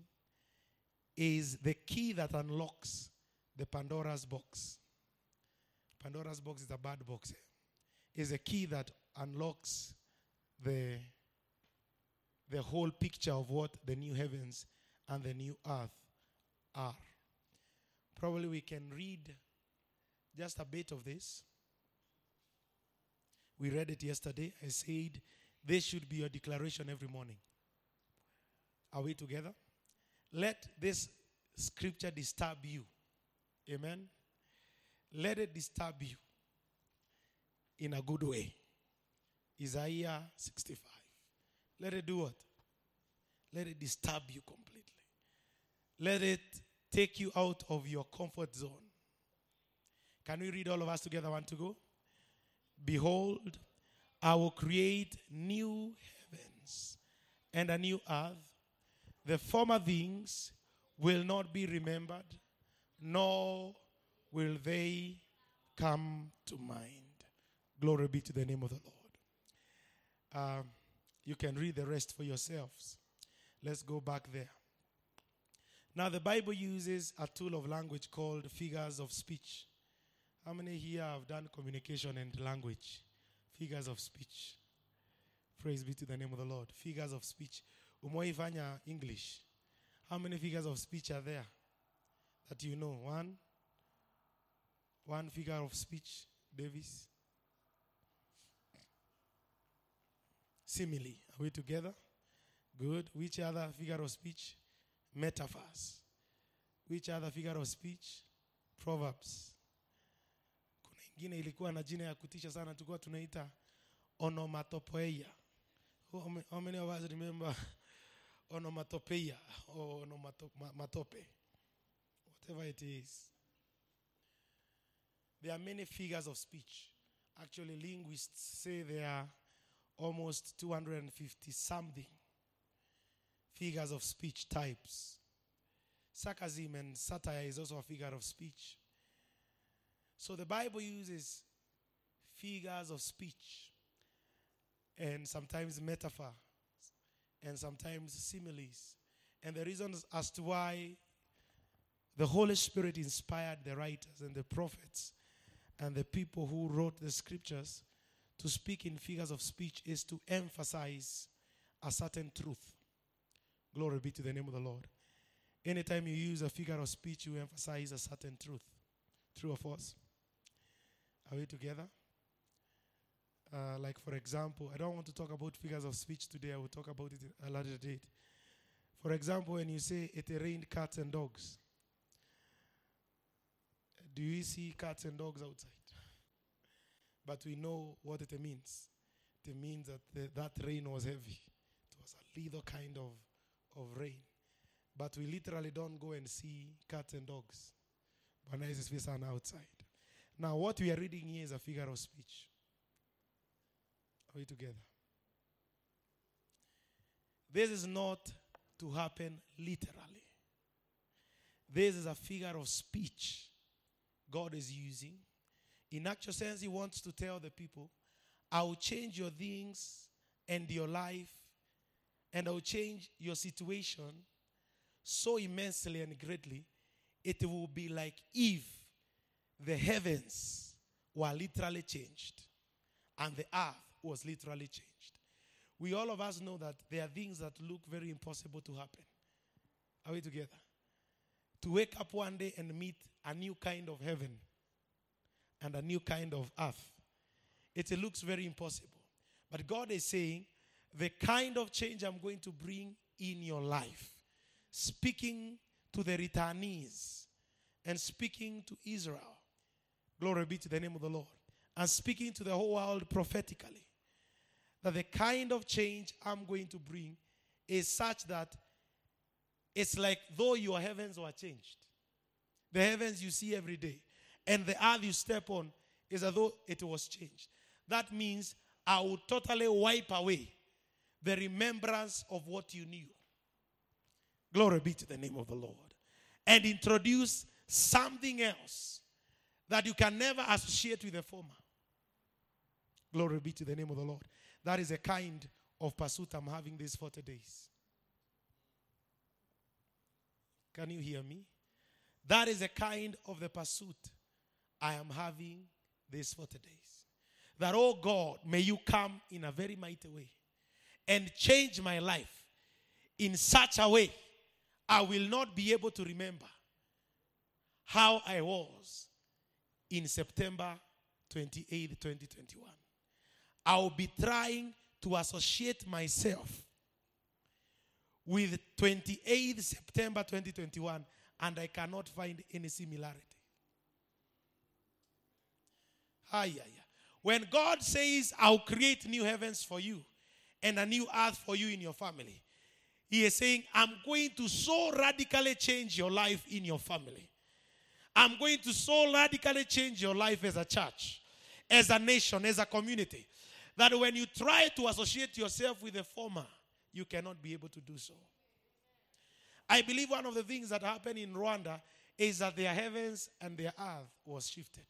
is the key that unlocks the Pandora's box. Pandora's box is a bad box. Is a key that unlocks the the whole picture of what the new heavens and the new earth are. Probably we can read just a bit of this. We read it yesterday. I said this should be your declaration every morning. Are we together? Let this scripture disturb you. Amen. Let it disturb you in a good way. Isaiah 65. Let it do what? Let it disturb you completely. Let it take you out of your comfort zone. Can we read all of us together? One to go. Behold, I will create new heavens and a new earth. The former things will not be remembered, nor will they come to mind. Glory be to the name of the Lord. Um, you can read the rest for yourselves. Let's go back there. Now, the Bible uses a tool of language called figures of speech. How many here have done communication and language? Figures of speech. Praise be to the name of the Lord. Figures of speech. Umoifanya English. How many figures of speech are there that you know? One? One figure of speech, Davis. Simile. Are we together? Good. Which other figure of speech? Metaphors. Which other figure of speech? Proverbs. Kuna ingine ilikuwa na jina ya kutisha sana, tulikuwa tunaita onomatopoeia. How many of us remember <laughs> onomatopoeia or onomatope? Whatever it is. There are many figures of speech. Actually, linguists say there are almost 250 something figures of speech types. Sarcasm and satire is also a figure of speech. So the Bible uses figures of speech and sometimes metaphors and sometimes similes. And the reasons as to why the Holy Spirit inspired the writers and the prophets and the people who wrote the scriptures to speak in figures of speech is to emphasize a certain truth. Glory be to the name of the Lord. Anytime you use a figure of speech, you emphasize a certain truth. True or false? Are we together? Uh, like, for example, I don't want to talk about figures of speech today. I will talk about it a later date. For example, when you say it rained cats and dogs, do you see cats and dogs outside? But we know what it means. It means that the, that rain was heavy. It was a little kind of, of rain. But we literally don't go and see cats and dogs. But now is face outside. Now, what we are reading here is a figure of speech. Are we together? This is not to happen literally. This is a figure of speech God is using. In actual sense, He wants to tell the people, I will change your things and your life, and I will change your situation so immensely and greatly, it will be like if the heavens were literally changed and the earth was literally changed. We all of us know that there are things that look very impossible to happen. Are we together? To wake up one day and meet a new kind of heaven and a new kind of earth. It looks very impossible. But God is saying, the kind of change I'm going to bring in your life, speaking to the returnees and speaking to Israel. Glory be to the name of the Lord. And speaking to the whole world prophetically. That the kind of change I'm going to bring is such that it's like though your heavens were changed. The heavens you see every day, and the earth you step on is as though it was changed. That means I will totally wipe away the remembrance of what you knew. Glory be to the name of the Lord. And introduce something else that you can never associate with the former. Glory be to the name of the Lord. That is a kind of pursuit I'm having these 40 days. Can you hear me? That is a kind of the pursuit I am having these 40 days. That, oh God, may you come in a very mighty way and change my life in such a way I will not be able to remember how I was in September 28, 2021. I will be trying to associate myself with 28 September 2021 and I cannot find any similarity. Hi, yeah, yeah. When God says, I'll create new heavens for you and a new earth for you in your family, He is saying, I'm going to so radically change your life in your family. I'm going to so radically change your life as a church, as a nation, as a community, that when you try to associate yourself with the former, you cannot be able to do so. I believe one of the things that happened in Rwanda is that their heavens and their earth was shifted.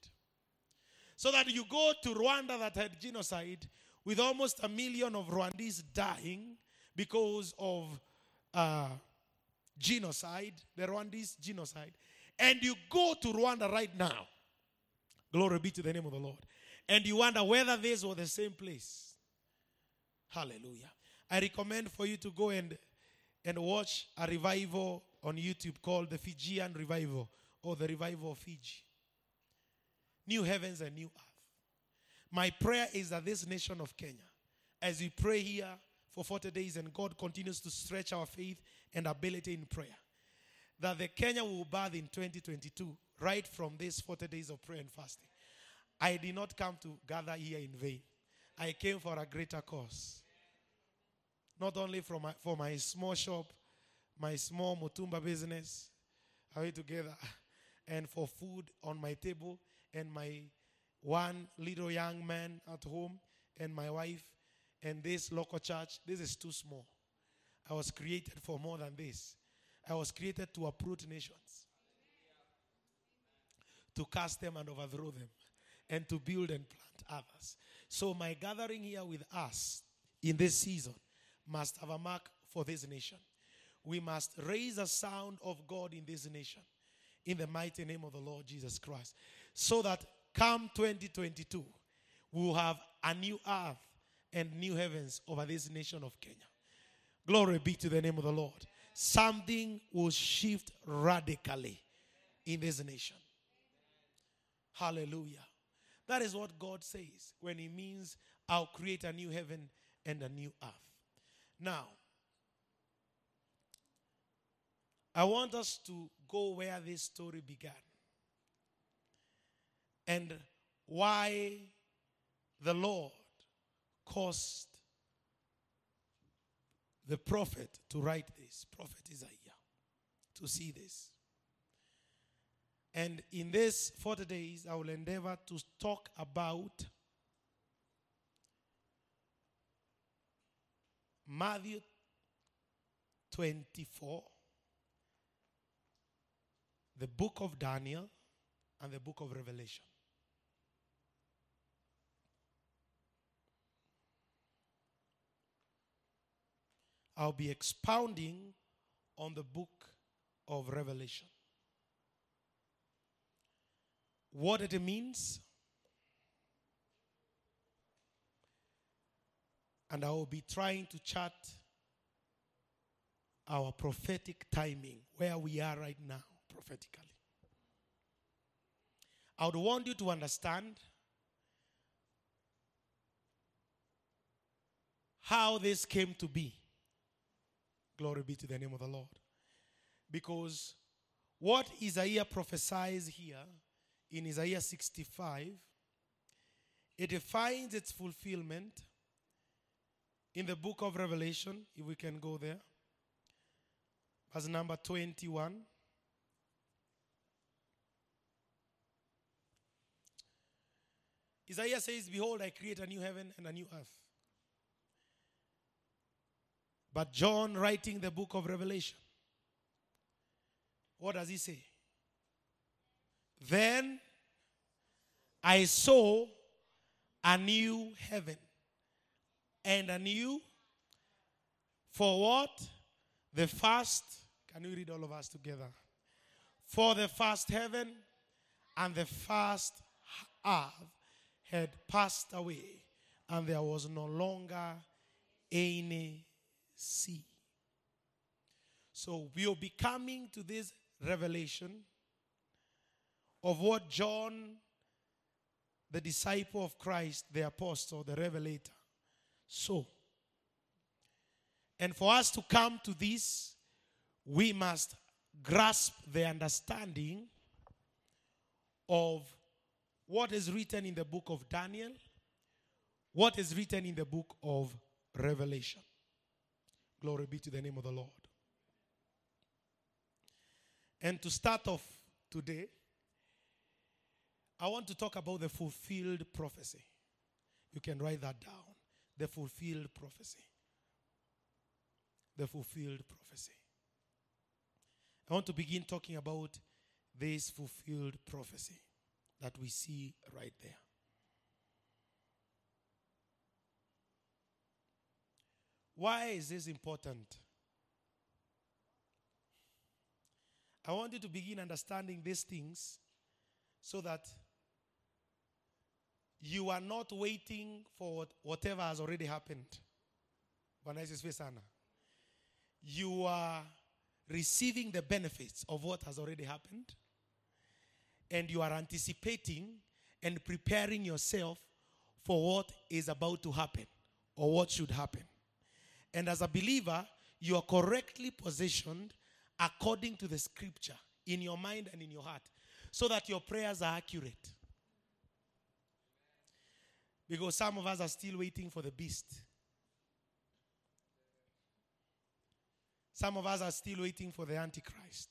So that you go to Rwanda that had genocide with almost a million of Rwandese dying because of uh, genocide, the Rwandese genocide, and you go to Rwanda right now, glory be to the name of the Lord, and you wonder whether this was the same place. Hallelujah. I recommend for you to go and, and watch a revival on YouTube called the Fijian Revival or the Revival of Fiji. New heavens and new earth. My prayer is that this nation of Kenya, as we pray here for 40 days and God continues to stretch our faith and ability in prayer, that the Kenya will birth in 2022, right from these 40 days of prayer and fasting. I did not come to gather here in vain. I came for a greater cause. Not only for my, for my small shop, my small Mutumba business, are we together? And for food on my table, and my one little young man at home, and my wife, and this local church. This is too small. I was created for more than this. I was created to uproot nations, to cast them and overthrow them, and to build and plant others. So, my gathering here with us in this season must have a mark for this nation. We must raise a sound of God in this nation in the mighty name of the Lord Jesus Christ. So that come 2022, we will have a new earth and new heavens over this nation of Kenya. Glory be to the name of the Lord. Something will shift radically in this nation. Hallelujah. That is what God says when He means, I'll create a new heaven and a new earth. Now, I want us to go where this story began and why the Lord caused the prophet to write this, Prophet Isaiah, to see this. And in these 40 days, I will endeavor to talk about Matthew 24, the book of Daniel, and the book of Revelation. I'll be expounding on the book of Revelation. What it means, and I will be trying to chart our prophetic timing, where we are right now prophetically. I would want you to understand how this came to be. Glory be to the name of the Lord. Because what Isaiah prophesies here in Isaiah 65, it finds its fulfillment in the book of Revelation, if we can go there. Verse number 21. Isaiah says, Behold, I create a new heaven and a new earth. But John, writing the book of Revelation, what does he say? Then I saw a new heaven and anew for what? The first, can we read all of us together? For the first heaven and the first earth had passed away, and there was no longer any sea. So we'll be coming to this revelation of what John, the disciple of Christ, the apostle, the revelator, saw. And for us to come to this, we must grasp the understanding of what is written in the book of Daniel, what is written in the book of Revelation. Glory be to the name of the Lord. And to start off today, I want to talk about the fulfilled prophecy. You can write that down. The fulfilled prophecy. The fulfilled prophecy. I want to begin talking about this fulfilled prophecy that we see right there. Why is this important? I want you to begin understanding these things so that you are not waiting for whatever has already happened. You are receiving the benefits of what has already happened, and you are anticipating and preparing yourself for what is about to happen or what should happen. And as a believer, you are correctly positioned according to the scripture in your mind and in your heart so that your prayers are accurate. Because some of us are still waiting for the beast. Some of us are still waiting for the Antichrist.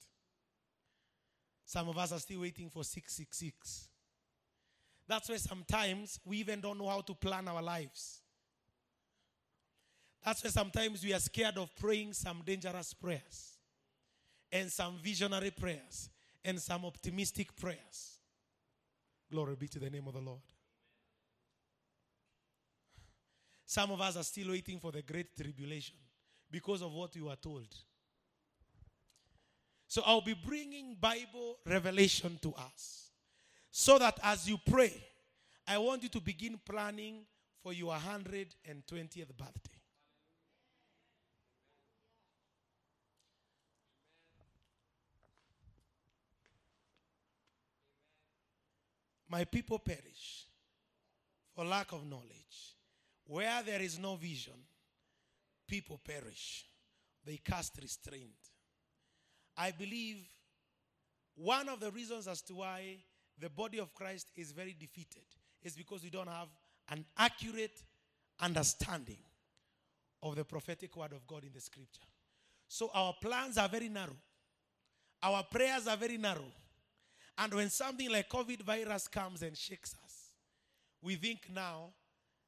Some of us are still waiting for 666. That's why sometimes we even don't know how to plan our lives. That's why sometimes we are scared of praying some dangerous prayers and some visionary prayers and some optimistic prayers. Glory be to the name of the Lord. Some of us are still waiting for the great tribulation because of what you are told. So I'll be bringing Bible revelation to us so that as you pray, I want you to begin planning for your 120th birthday. My people perish for lack of knowledge. Where there is no vision, people perish. They cast restraint. I believe one of the reasons as to why the body of Christ is very defeated is because we don't have an accurate understanding of the prophetic word of God in the scripture. So our plans are very narrow. Our prayers are very narrow. And when something like COVID virus comes and shakes us, we think now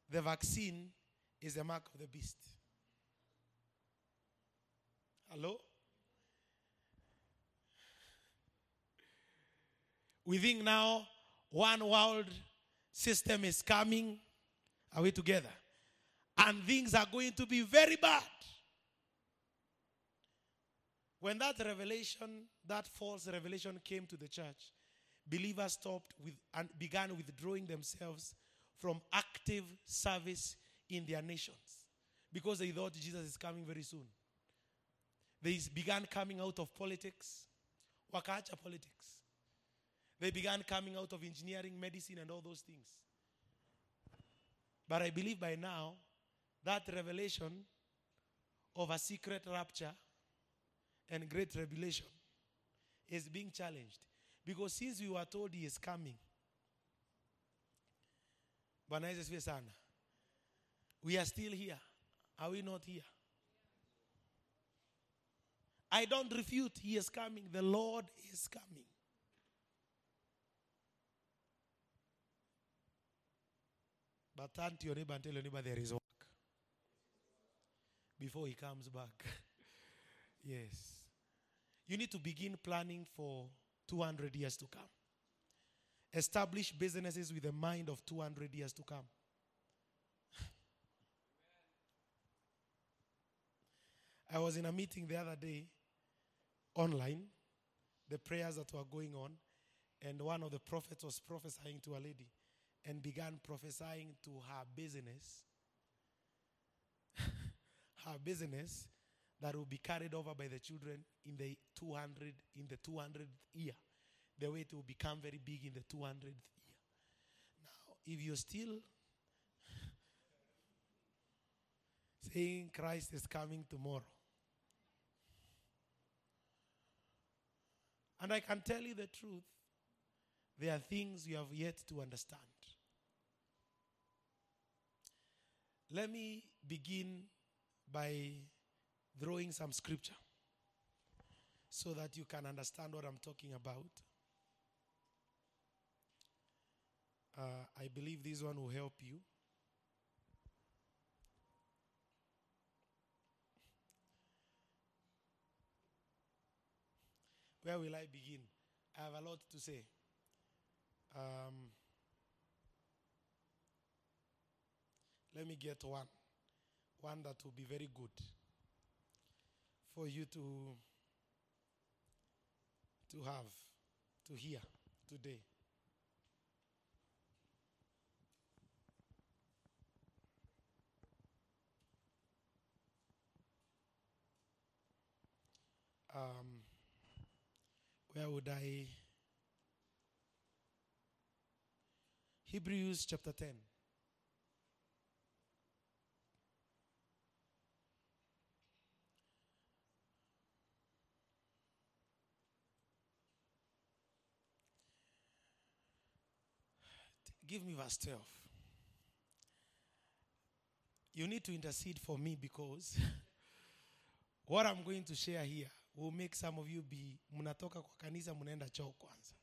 the vaccine is the mark of the beast. Hello? We think now one world system is coming. Are we together? And things are going to be very bad. When that revelation, that false revelation came to the church, believers stopped with and began withdrawing themselves from active service in their nations because they thought Jesus is coming very soon. They began coming out of politics, wakaacha politics. They began coming out of engineering, medicine, and all those things. But I believe by now that revelation of a secret rapture and great revelation is being challenged. Because since we were told he is coming, Bwana Yesu asifiwe sana. We are still here. Are we not here? I don't refute he is coming. The Lord is coming. But turn to your neighbor and tell your neighbor there is work before he comes back. <laughs> yes. You need to begin planning for 200 years to come. Establish businesses with a mind of 200 years to come. I was in a meeting the other day online, the prayers that were going on, and one of the prophets was prophesying to a lady and began prophesying to her business, <laughs> her business that will be carried over by the children in the 200 in the 200th year the way to become very big in the 200th year now if you're still <laughs> saying christ is coming tomorrow and i can tell you the truth there are things you have yet to understand let me begin by throwing some scripture so that you can understand what I'm talking about. Uh, I believe this one will help you. Where will I begin? I have a lot to say. Um, let me get one. One that will be very good for you to, to have, to hear today. Um, where would I? Hebrews chapter 10. Give me verse 12. You need to intercede for me because <laughs> what I'm going to share here will make some of you be mnatoka kwa kanisa mnaenda choo kwanza.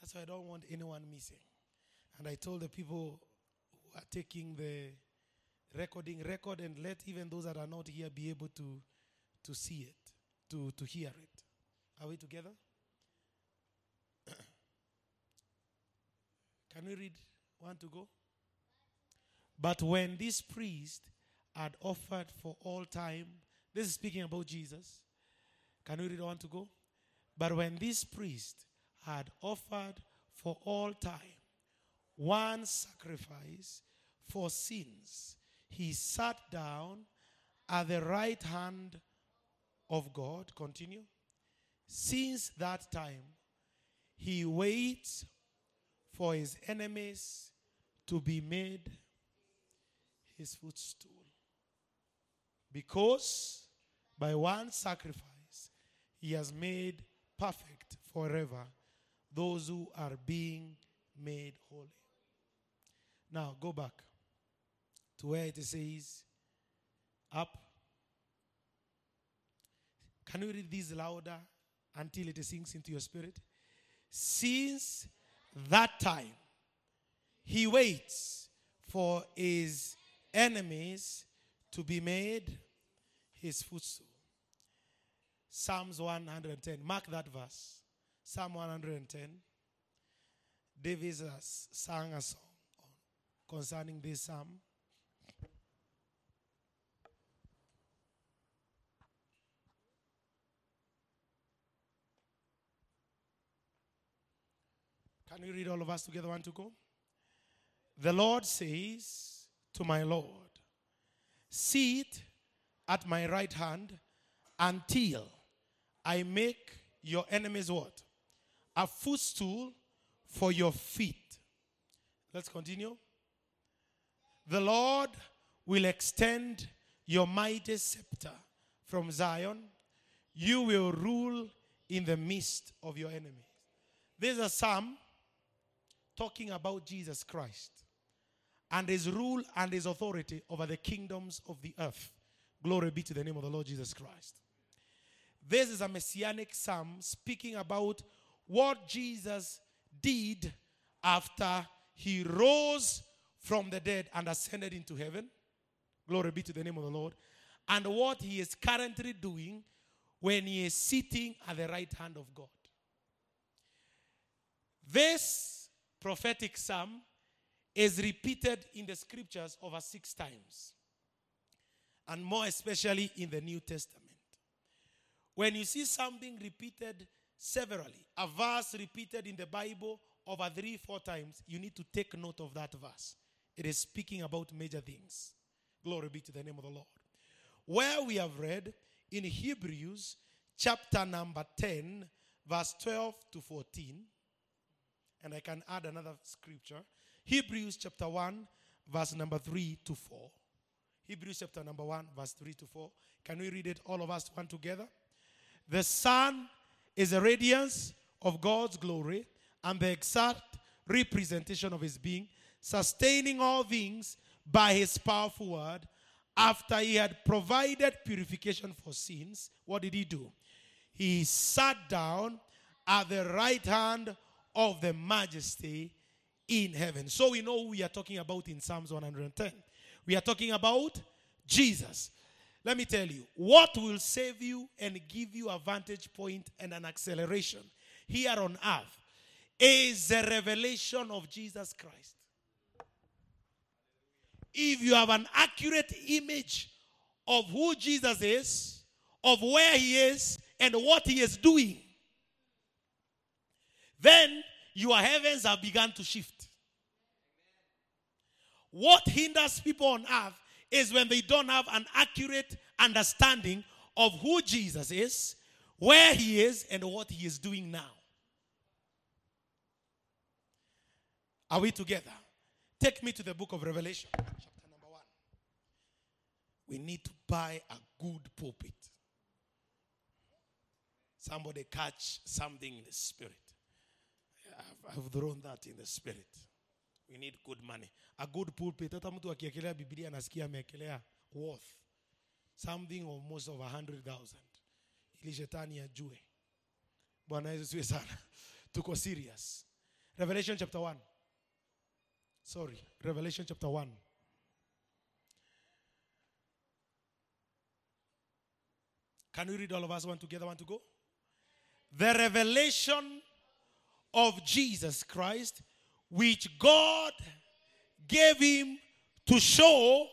That's why I don't want anyone missing. And I told the people who are taking the recording, record and let even those that are not here be able to, to see it, to, to hear it. Are we together? <clears throat> Can we read one to go? But when this priest had offered for all time, this is speaking about Jesus. Can we read one to go? But when this priest had offered for all time one sacrifice for sins, he sat down at the right hand of God. Continue. Since that time, he waits for his enemies to be made his footstool. Because by one sacrifice, he has made perfect forever those who are being made holy. Now go back to where it says, up. Can you read this louder until it sinks into your spirit? Since that time, he waits for his enemies to be made his footstool. Psalms 110. Mark that verse. Psalm 110. David has sang a song concerning this psalm. Can we read all of us together? One to go. The Lord says to my Lord, Sit at my right hand until I make your enemies what? A footstool for your feet. Let's continue. The Lord will extend your mighty scepter from Zion. You will rule in the midst of your enemies. There's a psalm talking about Jesus Christ and his rule and his authority over the kingdoms of the earth. Glory be to the name of the Lord Jesus Christ. This is a messianic psalm speaking about what Jesus did after he rose from the dead and ascended into heaven. Glory be to the name of the Lord. And what he is currently doing when he is sitting at the right hand of God. This prophetic psalm is repeated in the scriptures over six times, and more especially in the New Testament. When you see something repeated severally, a verse repeated in the Bible over three, four times, you need to take note of that verse. It is speaking about major things. Glory be to the name of the Lord. Where we have read in Hebrews chapter number 10, verse 12 to 14, and I can add another scripture. Hebrews chapter 1, verse number 3 to 4. Hebrews chapter number 1, verse 3 to 4. Can we read it all of us one together? The Son is a radiance of God's glory and the exact representation of his being, sustaining all things by his powerful word, after he had provided purification for sins, what did he do? He sat down at the right hand of the majesty in heaven. So we know who we are talking about in Psalms 110. We are talking about Jesus. Let me tell you, what will save you and give you a vantage point and an acceleration here on earth is the revelation of Jesus Christ. If you have an accurate image of who Jesus is, of where he is, and what he is doing, then your heavens have begun to shift. What hinders people on earth is when they don't have an accurate understanding of who Jesus is, where he is, and what he is doing now. Are we together? Take me to the book of Revelation, chapter number one. We need to buy a good pulpit. Somebody catch something in the spirit. I've, I've thrown that in the spirit. We need good money. A good pulpit. Hata mtu akiekelea Biblia anasikia ameekelea worth something almost of a hundred thousand, ili shetani ajue. Bwana Yesu siwe sana. <laughs> Tuko serious. Revelation chapter 1. Sorry, Revelation chapter 1. Can we read all of us one together? One to go? The revelation of Jesus Christ, which God gave him to show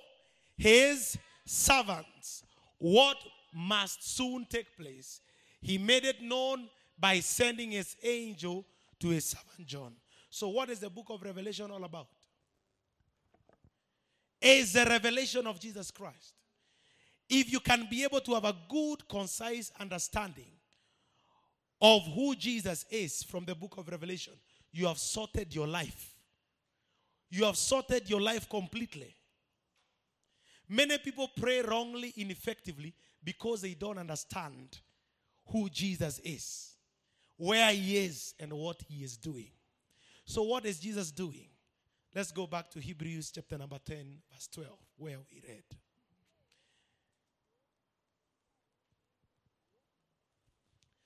his servants what must soon take place. He made it known by sending his angel to his servant John. So, what is the book of Revelation all about? Is the revelation of Jesus Christ. If you can be able to have a good, concise understanding of who Jesus is from the book of Revelation, you have sorted your life. You have sorted your life completely. Many people pray wrongly, ineffectively, because they don't understand who Jesus is, where he is, and what he is doing. So, what is Jesus doing? Let's go back to Hebrews chapter number 10, verse 12, where we read.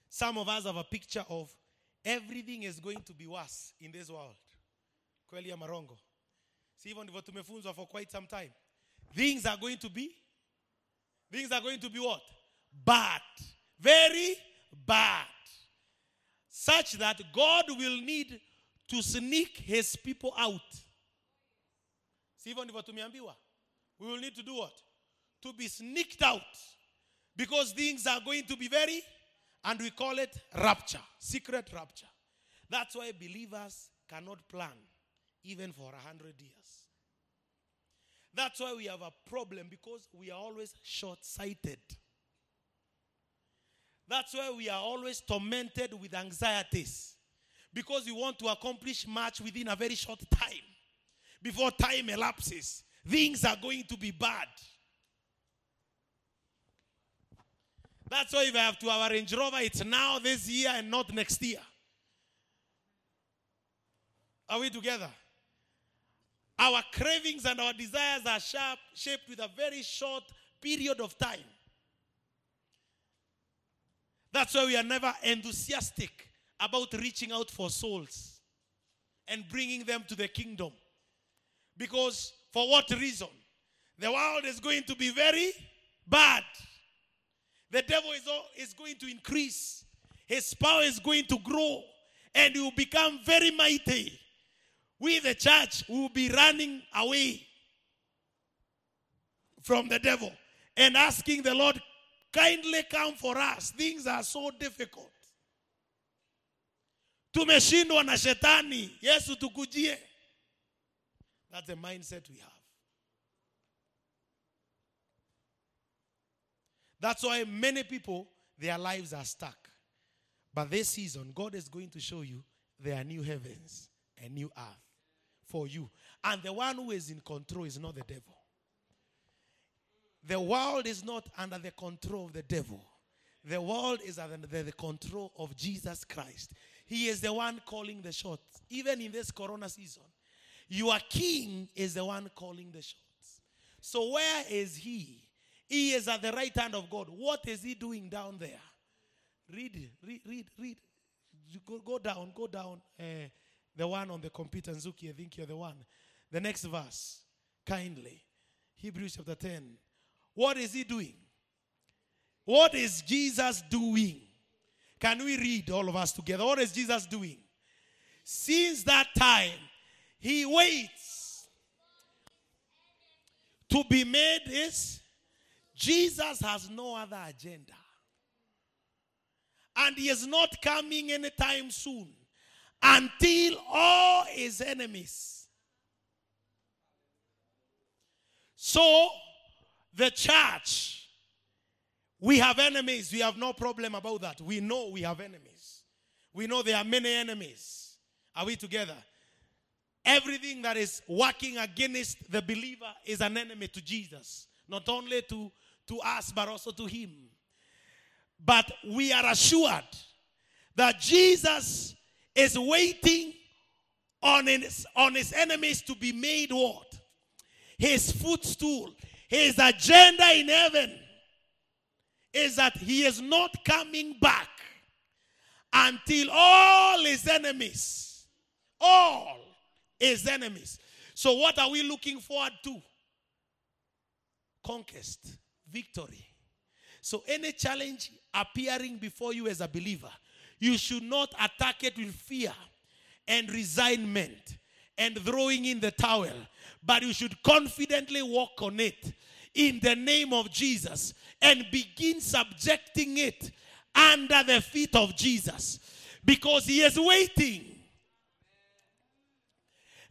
Some of us have a picture of everything is going to be worse in this world. Kweli ya marongo. Si hivyo ndivyo tumefunzwa for quite some time. Things are going to be things are going to be what? Bad. Very bad. Such that God will need to sneak his people out. Si hivyo ndivyo tumeambiwa. We will need to do what? To be sneaked out. Because things are going to be very and we call it rapture, secret rapture. That's why believers cannot plan even for a hundred years. That's why we have a problem because we are always short sighted. That's why we are always tormented with anxieties because we want to accomplish much within a very short time. Before time elapses, things are going to be bad. That's why if I have to have a Range Rover, it's now this year and not next year. Are we together? Our cravings and our desires are sharp, shaped with a very short period of time. That's why we are never enthusiastic about reaching out for souls and bringing them to the kingdom. Because for what reason? The world is going to be very bad. The devil is, all, is going to increase. His power is going to grow. And he will become very mighty. We, the church, will be running away from the devil and asking the Lord, kindly come for us. Things are so difficult. Tumeshindwa na shetani. Yesu tukujie. That's the mindset we have. That's why many people, their lives are stuck. But this season, God is going to show you there are new heavens and new earth for you. And the one who is in control is not the devil. The world is not under the control of the devil. The world is under the control of Jesus Christ. He is the one calling the shots. Even in this corona season, your king is the one calling the shots. So where is he? He is at the right hand of God. What is he doing down there? Read, read, read, read. Go, go down, go down. Uh, the one on the computer, Nzuki, I think you're the one. The next verse, kindly. Hebrews chapter 10. What is he doing? What is Jesus doing? Can we read all of us together? What is Jesus doing? Since that time, he waits to be made his. Jesus has no other agenda. And he is not coming anytime soon until all his enemies. So, the church, we have enemies. We have no problem about that. We know we have enemies. We know there are many enemies. Are we together? Everything that is working against the believer is an enemy to Jesus, not only to, to us, but also to him. But we are assured that Jesus is waiting on his, on his enemies to be made what? His footstool. His agenda in heaven is that he is not coming back until all his enemies, all his enemies. So, what are we looking forward to? Conquest, victory. So, any challenge appearing before you as a believer, you should not attack it with fear and resignment and throwing in the towel, but you should confidently walk on it in the name of Jesus and begin subjecting it under the feet of Jesus because He is waiting.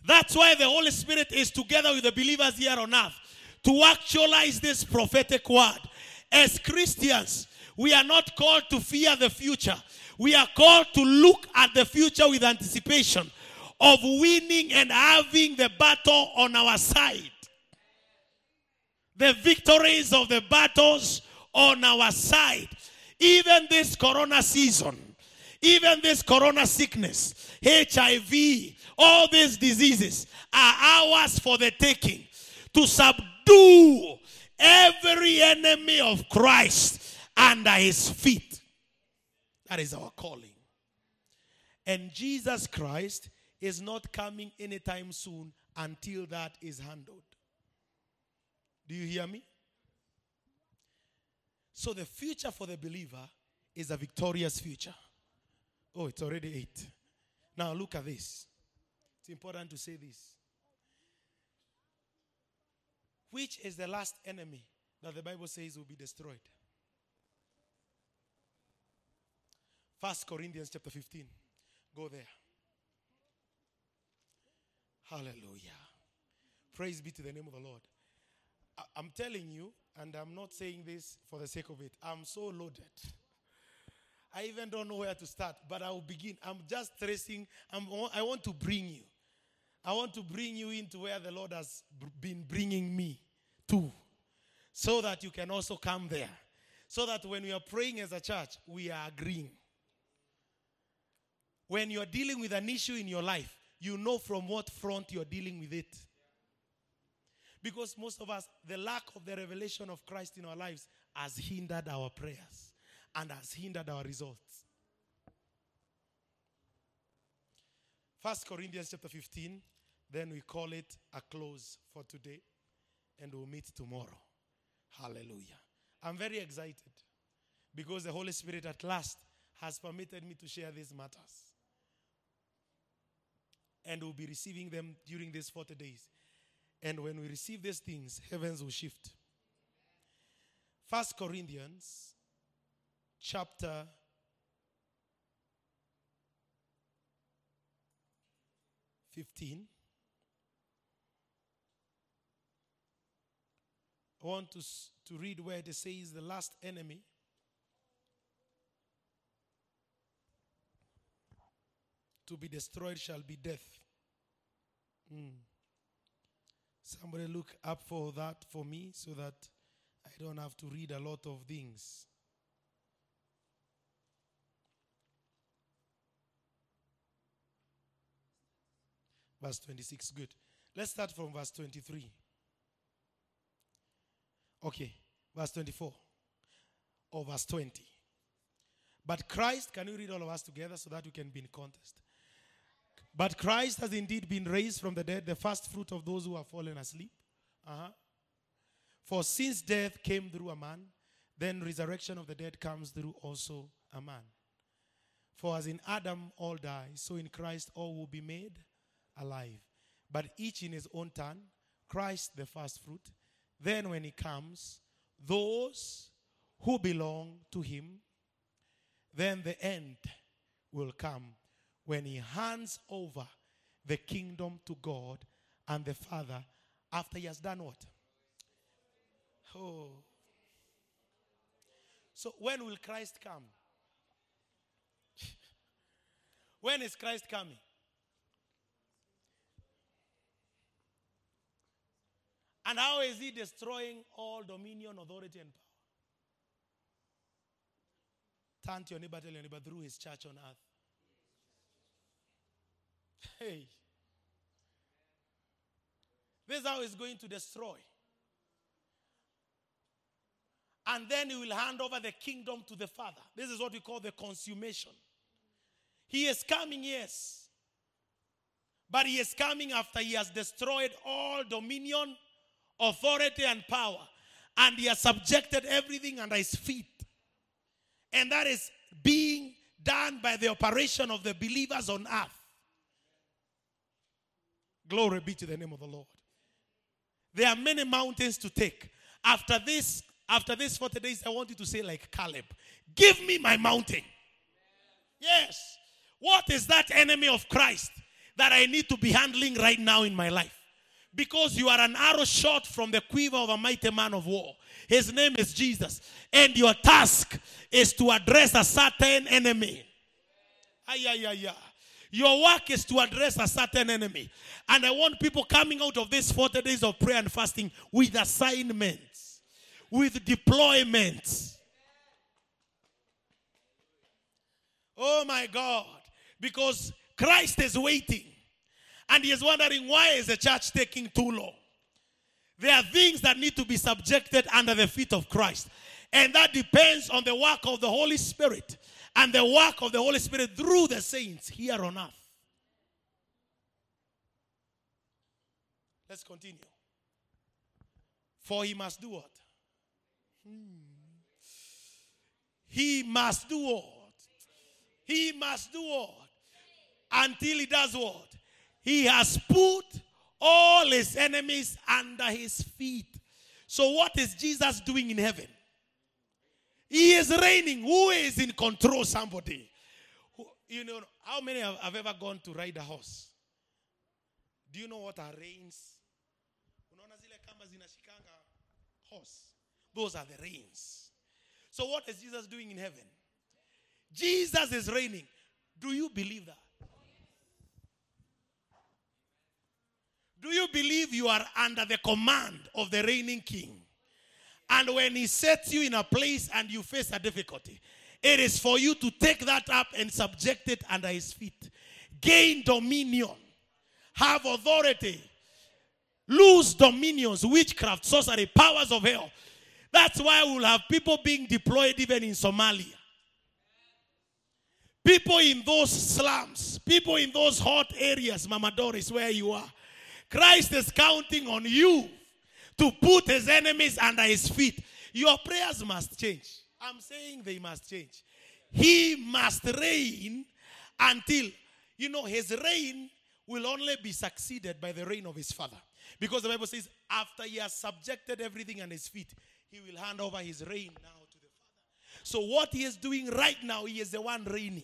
That's why the Holy Spirit is together with the believers here on earth to actualize this prophetic word. As Christians, we are not called to fear the future. We are called to look at the future with anticipation of winning and having the battle on our side. The victories of the battles on our side. Even this corona season, even this corona sickness, HIV, all these diseases are ours for the taking to subdue every enemy of Christ under his feet. That is our calling. And Jesus Christ is not coming anytime soon until that is handled. Do you hear me? So the future for the believer is a victorious future. Oh, it's already eight. Now look at this. It's important to say this. Which is the last enemy that the Bible says will be destroyed? First Corinthians chapter 15. Go there. Hallelujah. Praise be to the name of the Lord. I- am telling you, and I'm not saying this for the sake of it, I'm so loaded. I even don't know where to start, but I'll begin. I'm just tracing, I'm, I want to bring you. I want to bring you into where the Lord has been bringing me to, so that you can also come there. So that when we are praying as a church, we are agreeing. When you're dealing with an issue in your life, you know from what front you're dealing with it. Because most of us, the lack of the revelation of Christ in our lives has hindered our prayers and has hindered our results. First Corinthians chapter 15, then we call it a close for today, and we'll meet tomorrow. Hallelujah. I'm very excited because the Holy Spirit at last has permitted me to share these matters. And we'll be receiving them during these 40 days. And when we receive these things, heavens will shift. First Corinthians chapter 15. I want to, to read where it says the last enemy. To be destroyed shall be death. Mm. Somebody look up for that for me so that I don't have to read a lot of things. Verse 26, good. Let's start from verse 23. Okay, verse 24 or verse 20. But Christ, can you read all of us together so that we can be in contest? But Christ has indeed been raised from the dead, the first fruit of those who have fallen asleep. Uh-huh. For since death came through a man, then resurrection of the dead comes through also a man. For as in Adam all die, so in Christ all will be made alive. But each in his own turn, Christ the first fruit. Then when he comes, those who belong to him, then the end will come when he hands over the kingdom to God and the Father after he has done what? Oh. So when will Christ come? <laughs> when is Christ coming? And how is he destroying all dominion, authority, and power? Turn to your neighbor, tell your neighbor, through his church on earth. Hey. This is how he's going to destroy. And then he will hand over the kingdom to the Father. This is what we call the consummation. He is coming, yes. But he is coming after he has destroyed all dominion, authority, and power. And he has subjected everything under his feet. And that is being done by the operation of the believers on earth. Glory be to the name of the Lord. There are many mountains to take. After this, after this 40 days, I want you to say, like Caleb, give me my mountain. Yes. What is that enemy of Christ that I need to be handling right now in my life? Because you are an arrow shot from the quiver of a mighty man of war. His name is Jesus. And your task is to address a certain enemy. Ay, ay, ay, ay. Your work is to address a certain enemy. And I want people coming out of these 40 days of prayer and fasting with assignments, with deployments. Oh my God. Because Christ is waiting. And he is wondering why is the church taking too long? There are things that need to be subjected under the feet of Christ. And that depends on the work of the Holy Spirit and the work of the Holy Spirit through the saints here on earth. Let's continue. For he must do what? Hmm. He must do what? He must do what? Until he does what? He has put all his enemies under his feet. So, what is Jesus doing in heaven? He is reigning. Who is in control? Somebody. You know, how many have, ever gone to ride a horse? Do you know what are reins? Horse. Those are the reins. So what is Jesus doing in heaven? Jesus is reigning. Do you believe that? Do you believe you are under the command of the reigning king? And when he sets you in a place and you face a difficulty, it is for you to take that up and subject it under his feet. Gain dominion, have authority, lose dominions, witchcraft, sorcery, powers of hell. That's why we'll have people being deployed even in Somalia. People in those slums, people in those hot areas, Mama Doris, where you are. Christ is counting on you to put his enemies under his feet. Your prayers must change. I'm saying they must change. He must reign until, you know, his reign will only be succeeded by the reign of his father. Because the Bible says, after he has subjected everything on his feet, he will hand over his reign now to the father. So, what he is doing right now, he is the one reigning.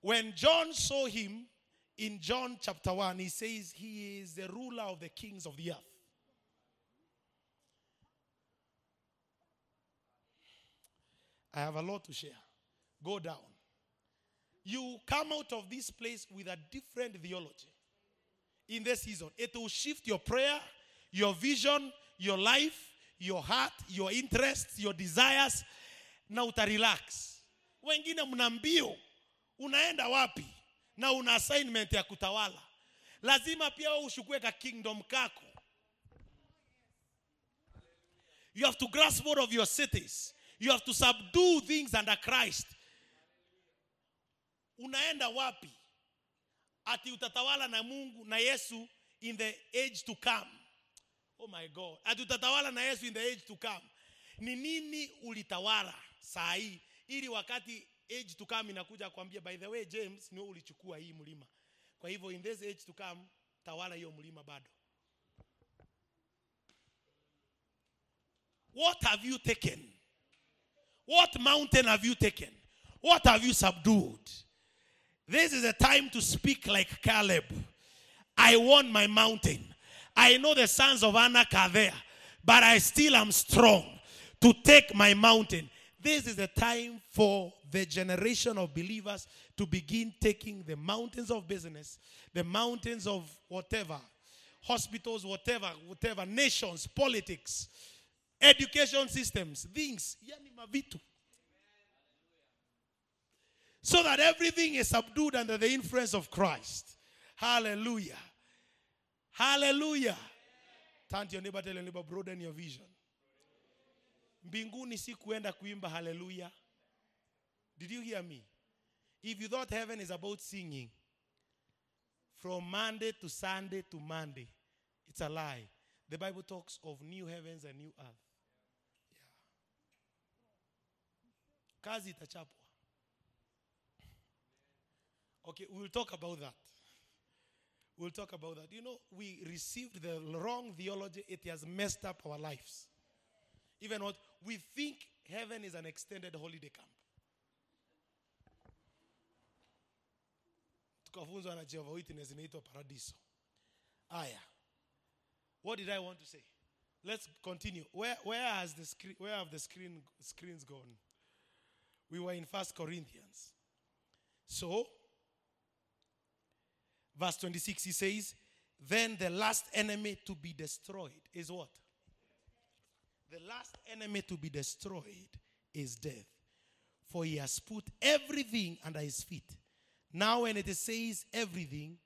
When John saw him, in John chapter 1, he says he is the ruler of the kings of the earth. I have a lot to share. Go down. You come out of this place with a different theology in this season. It will shift your prayer, your vision, your life, your heart, your interests, your desires, na utarelax. Wengine mna unaenda wapi? Na una assignment ya kutawala lazima pia ushukue ka kingdom kako You have to grasp hold of your cities. You have to subdue things under Christ. Unaenda wapi? Ati utatawala na Mungu na Yesu in the age to come. Oh my God. Ati utatawala na Yesu in the age to come. Ni nini ulitawala saa hii ili wakati age to come inakuja kuambia by the way James ni wewe ulichukua hii mlima. Kwa hivyo in this age to come tawala hiyo mlima bado. What have you taken? What mountain have you taken? What have you subdued? This is a time to speak like Caleb. I want my mountain. I know the sons of Anak are there, but I still am strong to take my mountain. This is a time for the generation of believers to begin taking the mountains of business, the mountains of whatever, hospitals, whatever, whatever, nations, politics, education systems, things. So that everything is subdued under the influence of Christ. Hallelujah. Hallelujah. Turn to your neighbor, tell your neighbor, broaden your vision. Mbinguni si kuenda kuimba hallelujah. Did you hear me? If you thought heaven is about singing from Monday to Sunday to Monday, it's a lie. The Bible talks of new heavens and new earth. Yeah. Kazi itachapwa. Okay, we'll talk about that. We'll talk about that. You know, we received the wrong theology, it has messed up our lives. Even what we think heaven is an extended holiday camp. Tukafunzwa na Jehovah Witness inaitwa paradiso. Aya. What did I want to say? Let's continue. Where, where has the screen where have the screen screens gone? We were in First Corinthians. So verse 26 he says, Then the last enemy to be destroyed is what? The last enemy to be destroyed is death. For he has put everything under his feet. Now, when it says everything,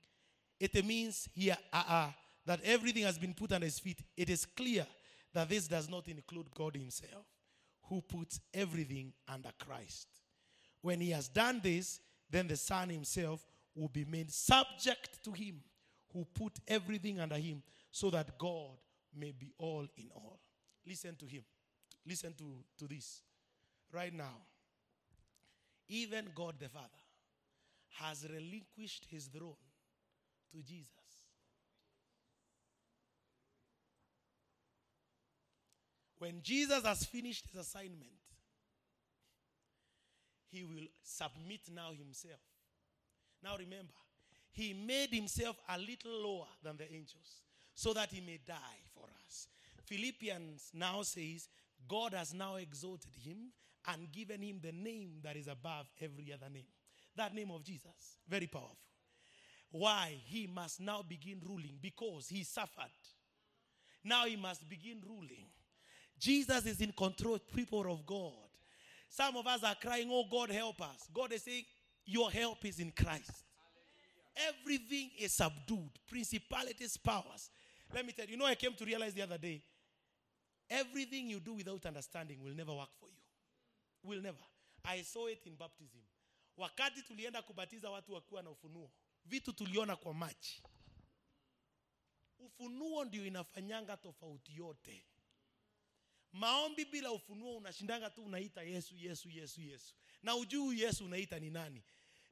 it means here uh, uh, that everything has been put under his feet. It is clear that this does not include God himself, who puts everything under Christ. When he has done this, then the Son himself will be made subject to him, who put everything under him, so that God may be all in all. Listen to him. Listen to, to this. Right now, even God the Father has relinquished his throne to Jesus. When Jesus has finished his assignment, he will submit now himself. Now remember, he made himself a little lower than the angels so that he may die for us. Philippians now says, God has now exalted him and given him the name that is above every other name. That name of Jesus. Very powerful. Why? He must now begin ruling because he suffered. Now he must begin ruling. Jesus is in control, people of God. Some of us are crying, Oh God, help us. God is saying, Your help is in Christ. Everything is subdued, principalities, powers. Let me tell you, you know, I came to realize the other day everything you do without understanding will never work for you. Will never. I saw it in baptism. Wakati tulienda kubatiza watu wakiwa na ufunuo, vitu tuliona kwa maji. Ufunuo ndio inafanyanga tofauti yote. Maombi bila ufunuo unashindanga tu unaita Yesu, Yesu, Yesu, Yesu, na ujui huyu Yesu unaita ni nani.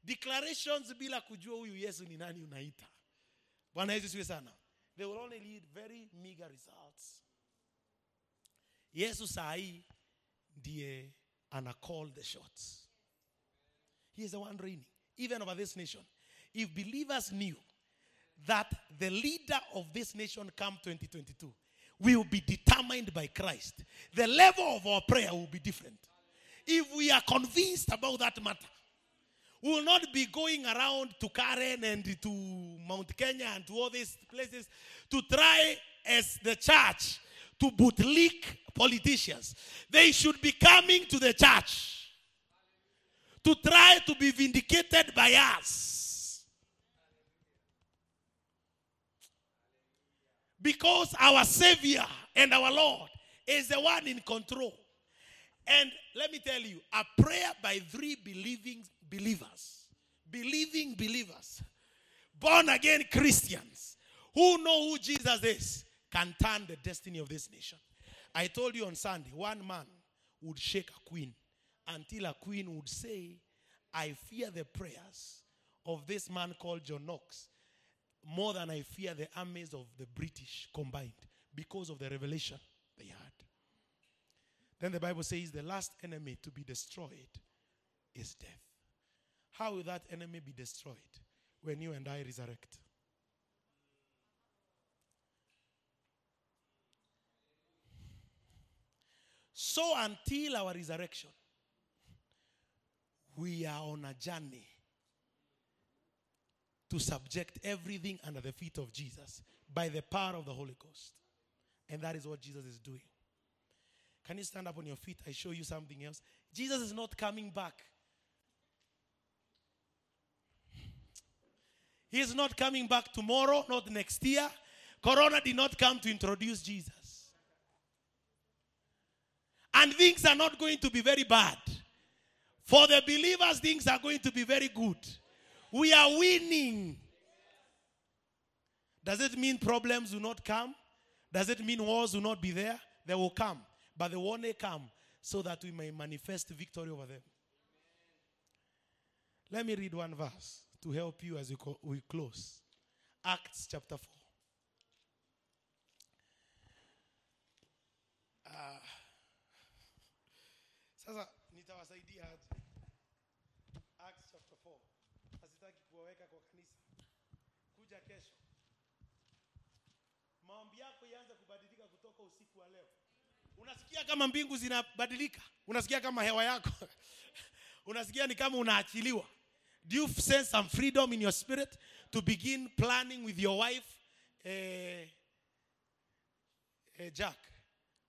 Declarations bila kujua huyu Yesu ni nani unaita. Bwana Yesu siwe sana. They will only lead very meager results. Yesu saa hii ndiye ana call the shots. He is the one reigning, even over this nation. If believers knew that the leader of this nation come 2022 will be determined by Christ, the level of our prayer will be different. If we are convinced about that matter, we will not be going around to Karen and to Mount Kenya and to all these places to try as the church to bootlick politicians. They should be coming to the church to try to be vindicated by us. Because our Savior and our Lord is the one in control. And let me tell you, a prayer by three believing believers, believing believers, born again Christians who know who Jesus is, can turn the destiny of this nation. I told you on Sunday, one man would shake a queen until a queen would say, I fear the prayers of this man called John Knox more than I fear the armies of the British combined because of the revelation they had. Then the Bible says the last enemy to be destroyed is death. How will that enemy be destroyed when you and I resurrect? So until our resurrection, we are on a journey to subject everything under the feet of Jesus by the power of the Holy Ghost. And that is what Jesus is doing. Can you stand up on your feet? I show you something else. Jesus is not coming back. He is not coming back tomorrow, not next year. Corona did not come to introduce Jesus. And things are not going to be very bad. For the believers, things are going to be very good. We are winning. Does it mean problems will not come? Does it mean wars will not be there? They will come. But they will only come so that we may manifest victory over them. Let me read one verse to help you as we close. Acts chapter 4. Sasa nitawasaidia aje? Acts chapter 4. Asitaki kuwaweka kwa kanisa. Kuja kesho. Maombi yako ianze kubadilika kutoka usiku wa leo. Unasikia kama mbingu zinabadilika? Unasikia kama hewa yako? <laughs> Unasikia ni kama unaachiliwa? Do you sense some freedom in your spirit to begin planning with your wife, eh, eh, Jack,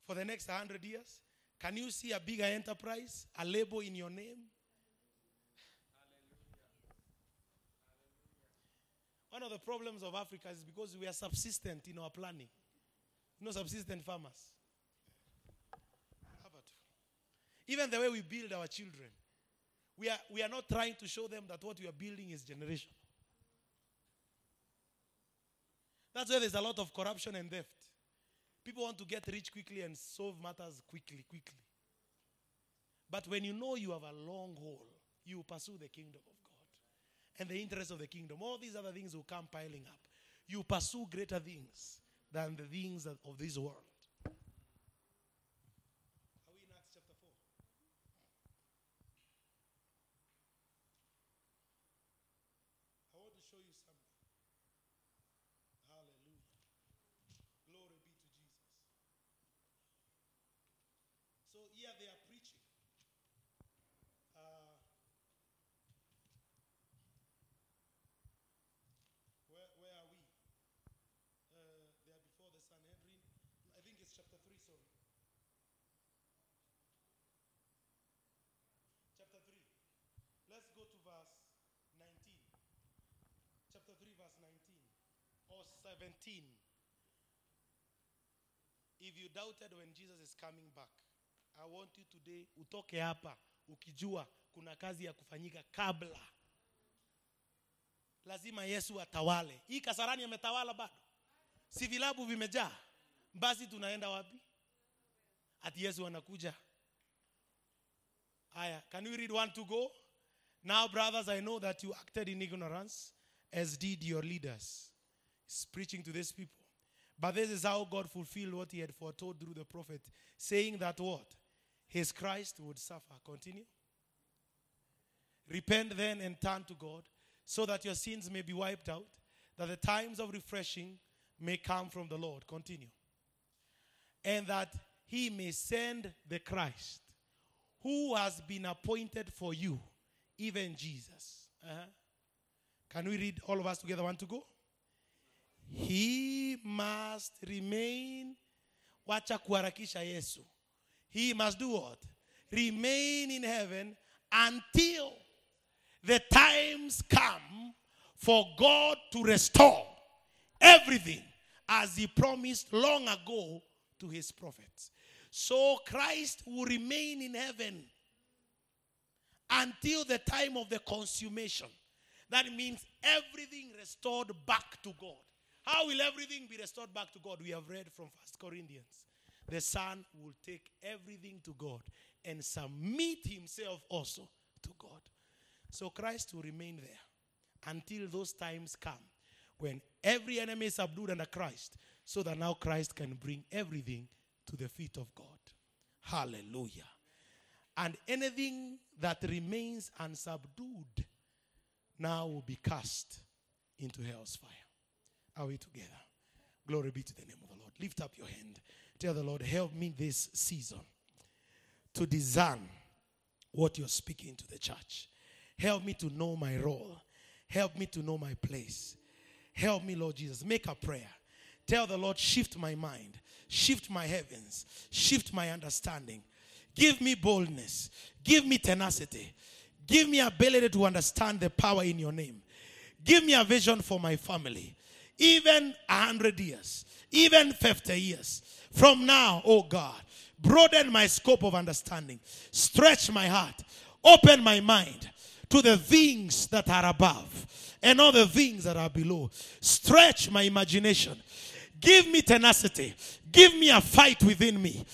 for the next 100 years? Can you see a bigger enterprise, a label in your name? One of the problems of Africa is because we are subsistent in our planning. You know, subsistent farmers. Even the way we build our children, we are, we are not trying to show them that what we are building is generation. That's why there's a lot of corruption and theft. People want to get rich quickly and solve matters quickly, quickly. But when you know you have a long haul, you pursue the kingdom of God and the interest of the kingdom. All these other things will come piling up. You pursue greater things than the things of this world. Chapter 3, verse 19 or 17. If you doubted when Jesus is coming back, I want you today utoke hapa ukijua kuna kazi ya kufanyika kabla. Lazima Yesu atawale. Hii Kasarani ametawala bado, si vilabu vimejaa, basi tunaenda wapi? Ati Yesu anakuja. Aya, can we read one to go? Now, brothers, I know that you acted in ignorance, as did your leaders. He's preaching to these people. But this is how God fulfilled what he had foretold through the prophet, saying that what? His Christ would suffer. Continue. Repent then and turn to God, so that your sins may be wiped out, that the times of refreshing may come from the Lord. Continue. And that he may send the Christ, who has been appointed for you, even Jesus. Uh-huh. Can we read all of us together? One to go? He must remain. Wacha kuharakisha Yesu. He must do what? Remain in heaven until the times come for God to restore everything as he promised long ago to his prophets. So Christ will remain in heaven until the time of the consummation. That means everything restored back to God. How will everything be restored back to God? We have read from First Corinthians. The Son will take everything to God and submit himself also to God. So Christ will remain there until those times come when every enemy is subdued under Christ, so that now Christ can bring everything to the feet of God. Hallelujah. And anything that remains unsubdued now will be cast into hell's fire. Are we together? Glory be to the name of the Lord. Lift up your hand. Tell the Lord, help me this season to discern what you're speaking to the church. Help me to know my role. Help me to know my place. Help me, Lord Jesus. Make a prayer. Tell the Lord, shift my mind, shift my heavens, shift my understanding. Give me boldness, give me tenacity, give me ability to understand the power in your name. Give me a vision for my family, even a hundred years, even 50 years. From now, oh God, broaden my scope of understanding, stretch my heart, open my mind to the things that are above and all the things that are below. Stretch my imagination. Give me tenacity. Give me a fight within me.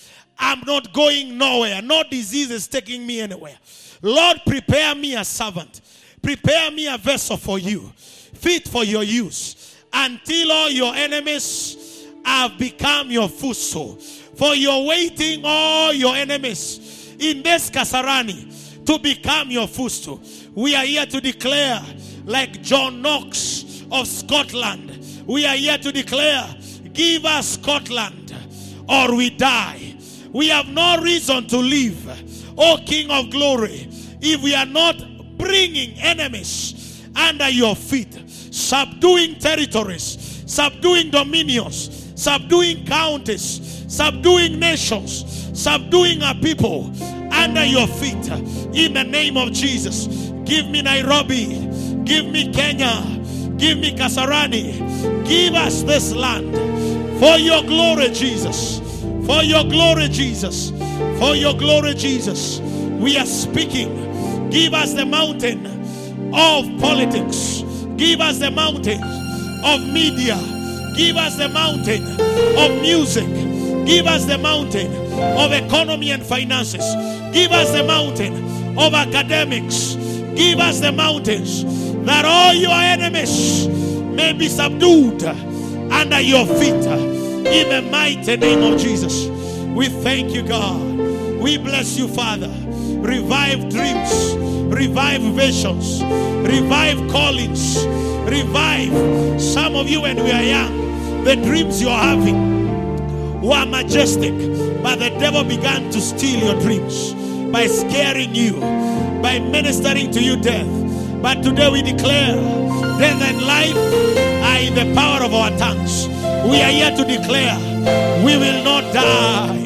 I'm not going nowhere. No disease is taking me anywhere. Lord, prepare me a servant. Prepare me a vessel for you, fit for your use, until all your enemies have become your footstool. For you're waiting all your enemies in this Kasarani to become your footstool. We are here to declare, like John Knox of Scotland, we are here to declare, give us Scotland or we die. We have no reason to live, O King of glory, if we are not bringing enemies under your feet, subduing territories, subduing dominions, subduing counties, subduing nations, subduing our people under your feet. In the name of Jesus, give me Nairobi, give me Kenya, give me Kasarani, give us this land for your glory, Jesus. For your glory, Jesus. For your glory, Jesus. We are speaking. Give us the mountain of politics. Give us the mountain of media. Give us the mountain of music. Give us the mountain of economy and finances. Give us the mountain of academics. Give us the mountains that all your enemies may be subdued under your feet. In the mighty name of Jesus, we thank you, God. We bless you, Father. Revive dreams, revive visions, revive callings, revive some of you when we are young. The dreams you're having were majestic, but the devil began to steal your dreams by scaring you, by ministering to you death. But today we declare death and life are in the power of our tongues. We are here to declare we will not die.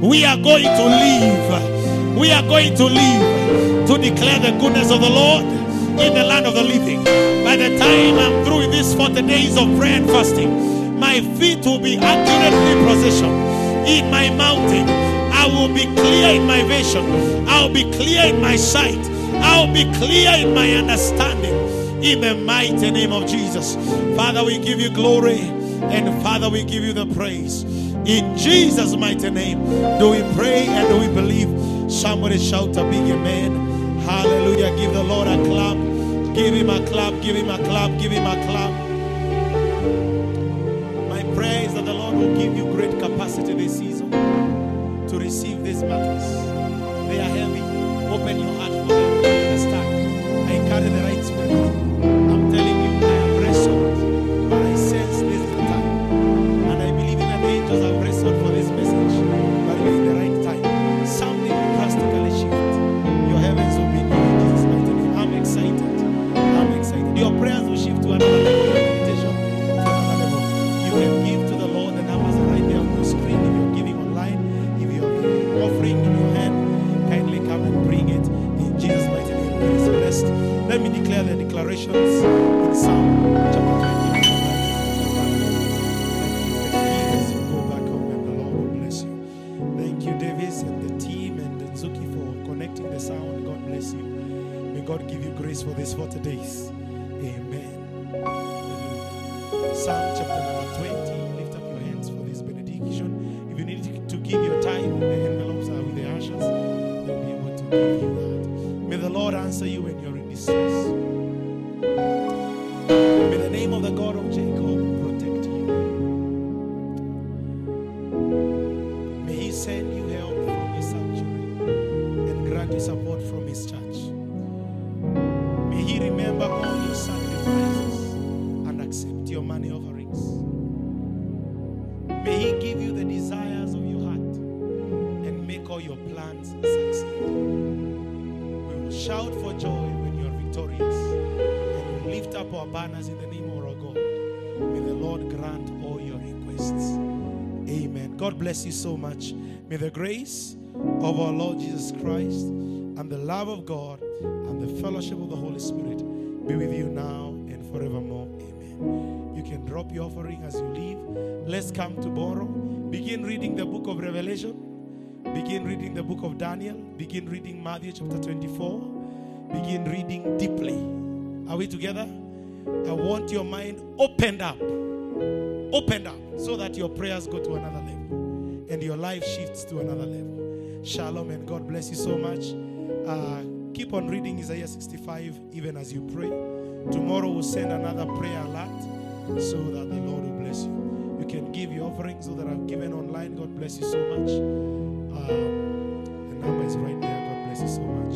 We are going to live. We are going to live to declare the goodness of the Lord in the land of the living. By the time I'm through with these 40 days of prayer and fasting, my feet will be accurately positioned in my mountain. I will be clear in my vision. I'll be clear in my sight. I'll be clear in my understanding. In the mighty name of Jesus. Father, we give you glory. And Father, we give you the praise. In Jesus' mighty name, do we pray and do we believe? Somebody shout a big amen. Hallelujah. Give the Lord a clap. Give him a clap. Give him a clap. Give him a clap. My prayer is that the Lord will give you great capacity this season to receive these matters. They are heavy. Open your heart for bless you so much. May the grace of our Lord Jesus Christ and the love of God and the fellowship of the Holy Spirit be with you now and forevermore. Amen. You can drop your offering as you leave. Let's come tomorrow. Begin reading the book of Revelation. Begin reading the book of Daniel. Begin reading Matthew chapter 24. Begin reading deeply. Are we together? I want your mind opened up. Opened up so that your prayers go to another level and your life shifts to another level. Shalom and God bless you so much. Uh, keep on reading Isaiah 65 even as you pray. Tomorrow we'll send another prayer alert so that the Lord will bless you. You can give your offerings so that I've given online. God bless you so much. Uh, the number is right there. God bless you so much.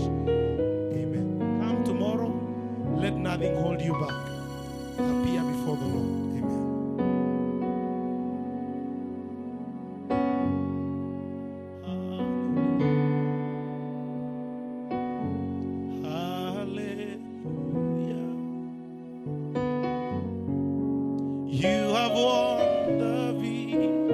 Amen. Come tomorrow. Let nothing hold you back.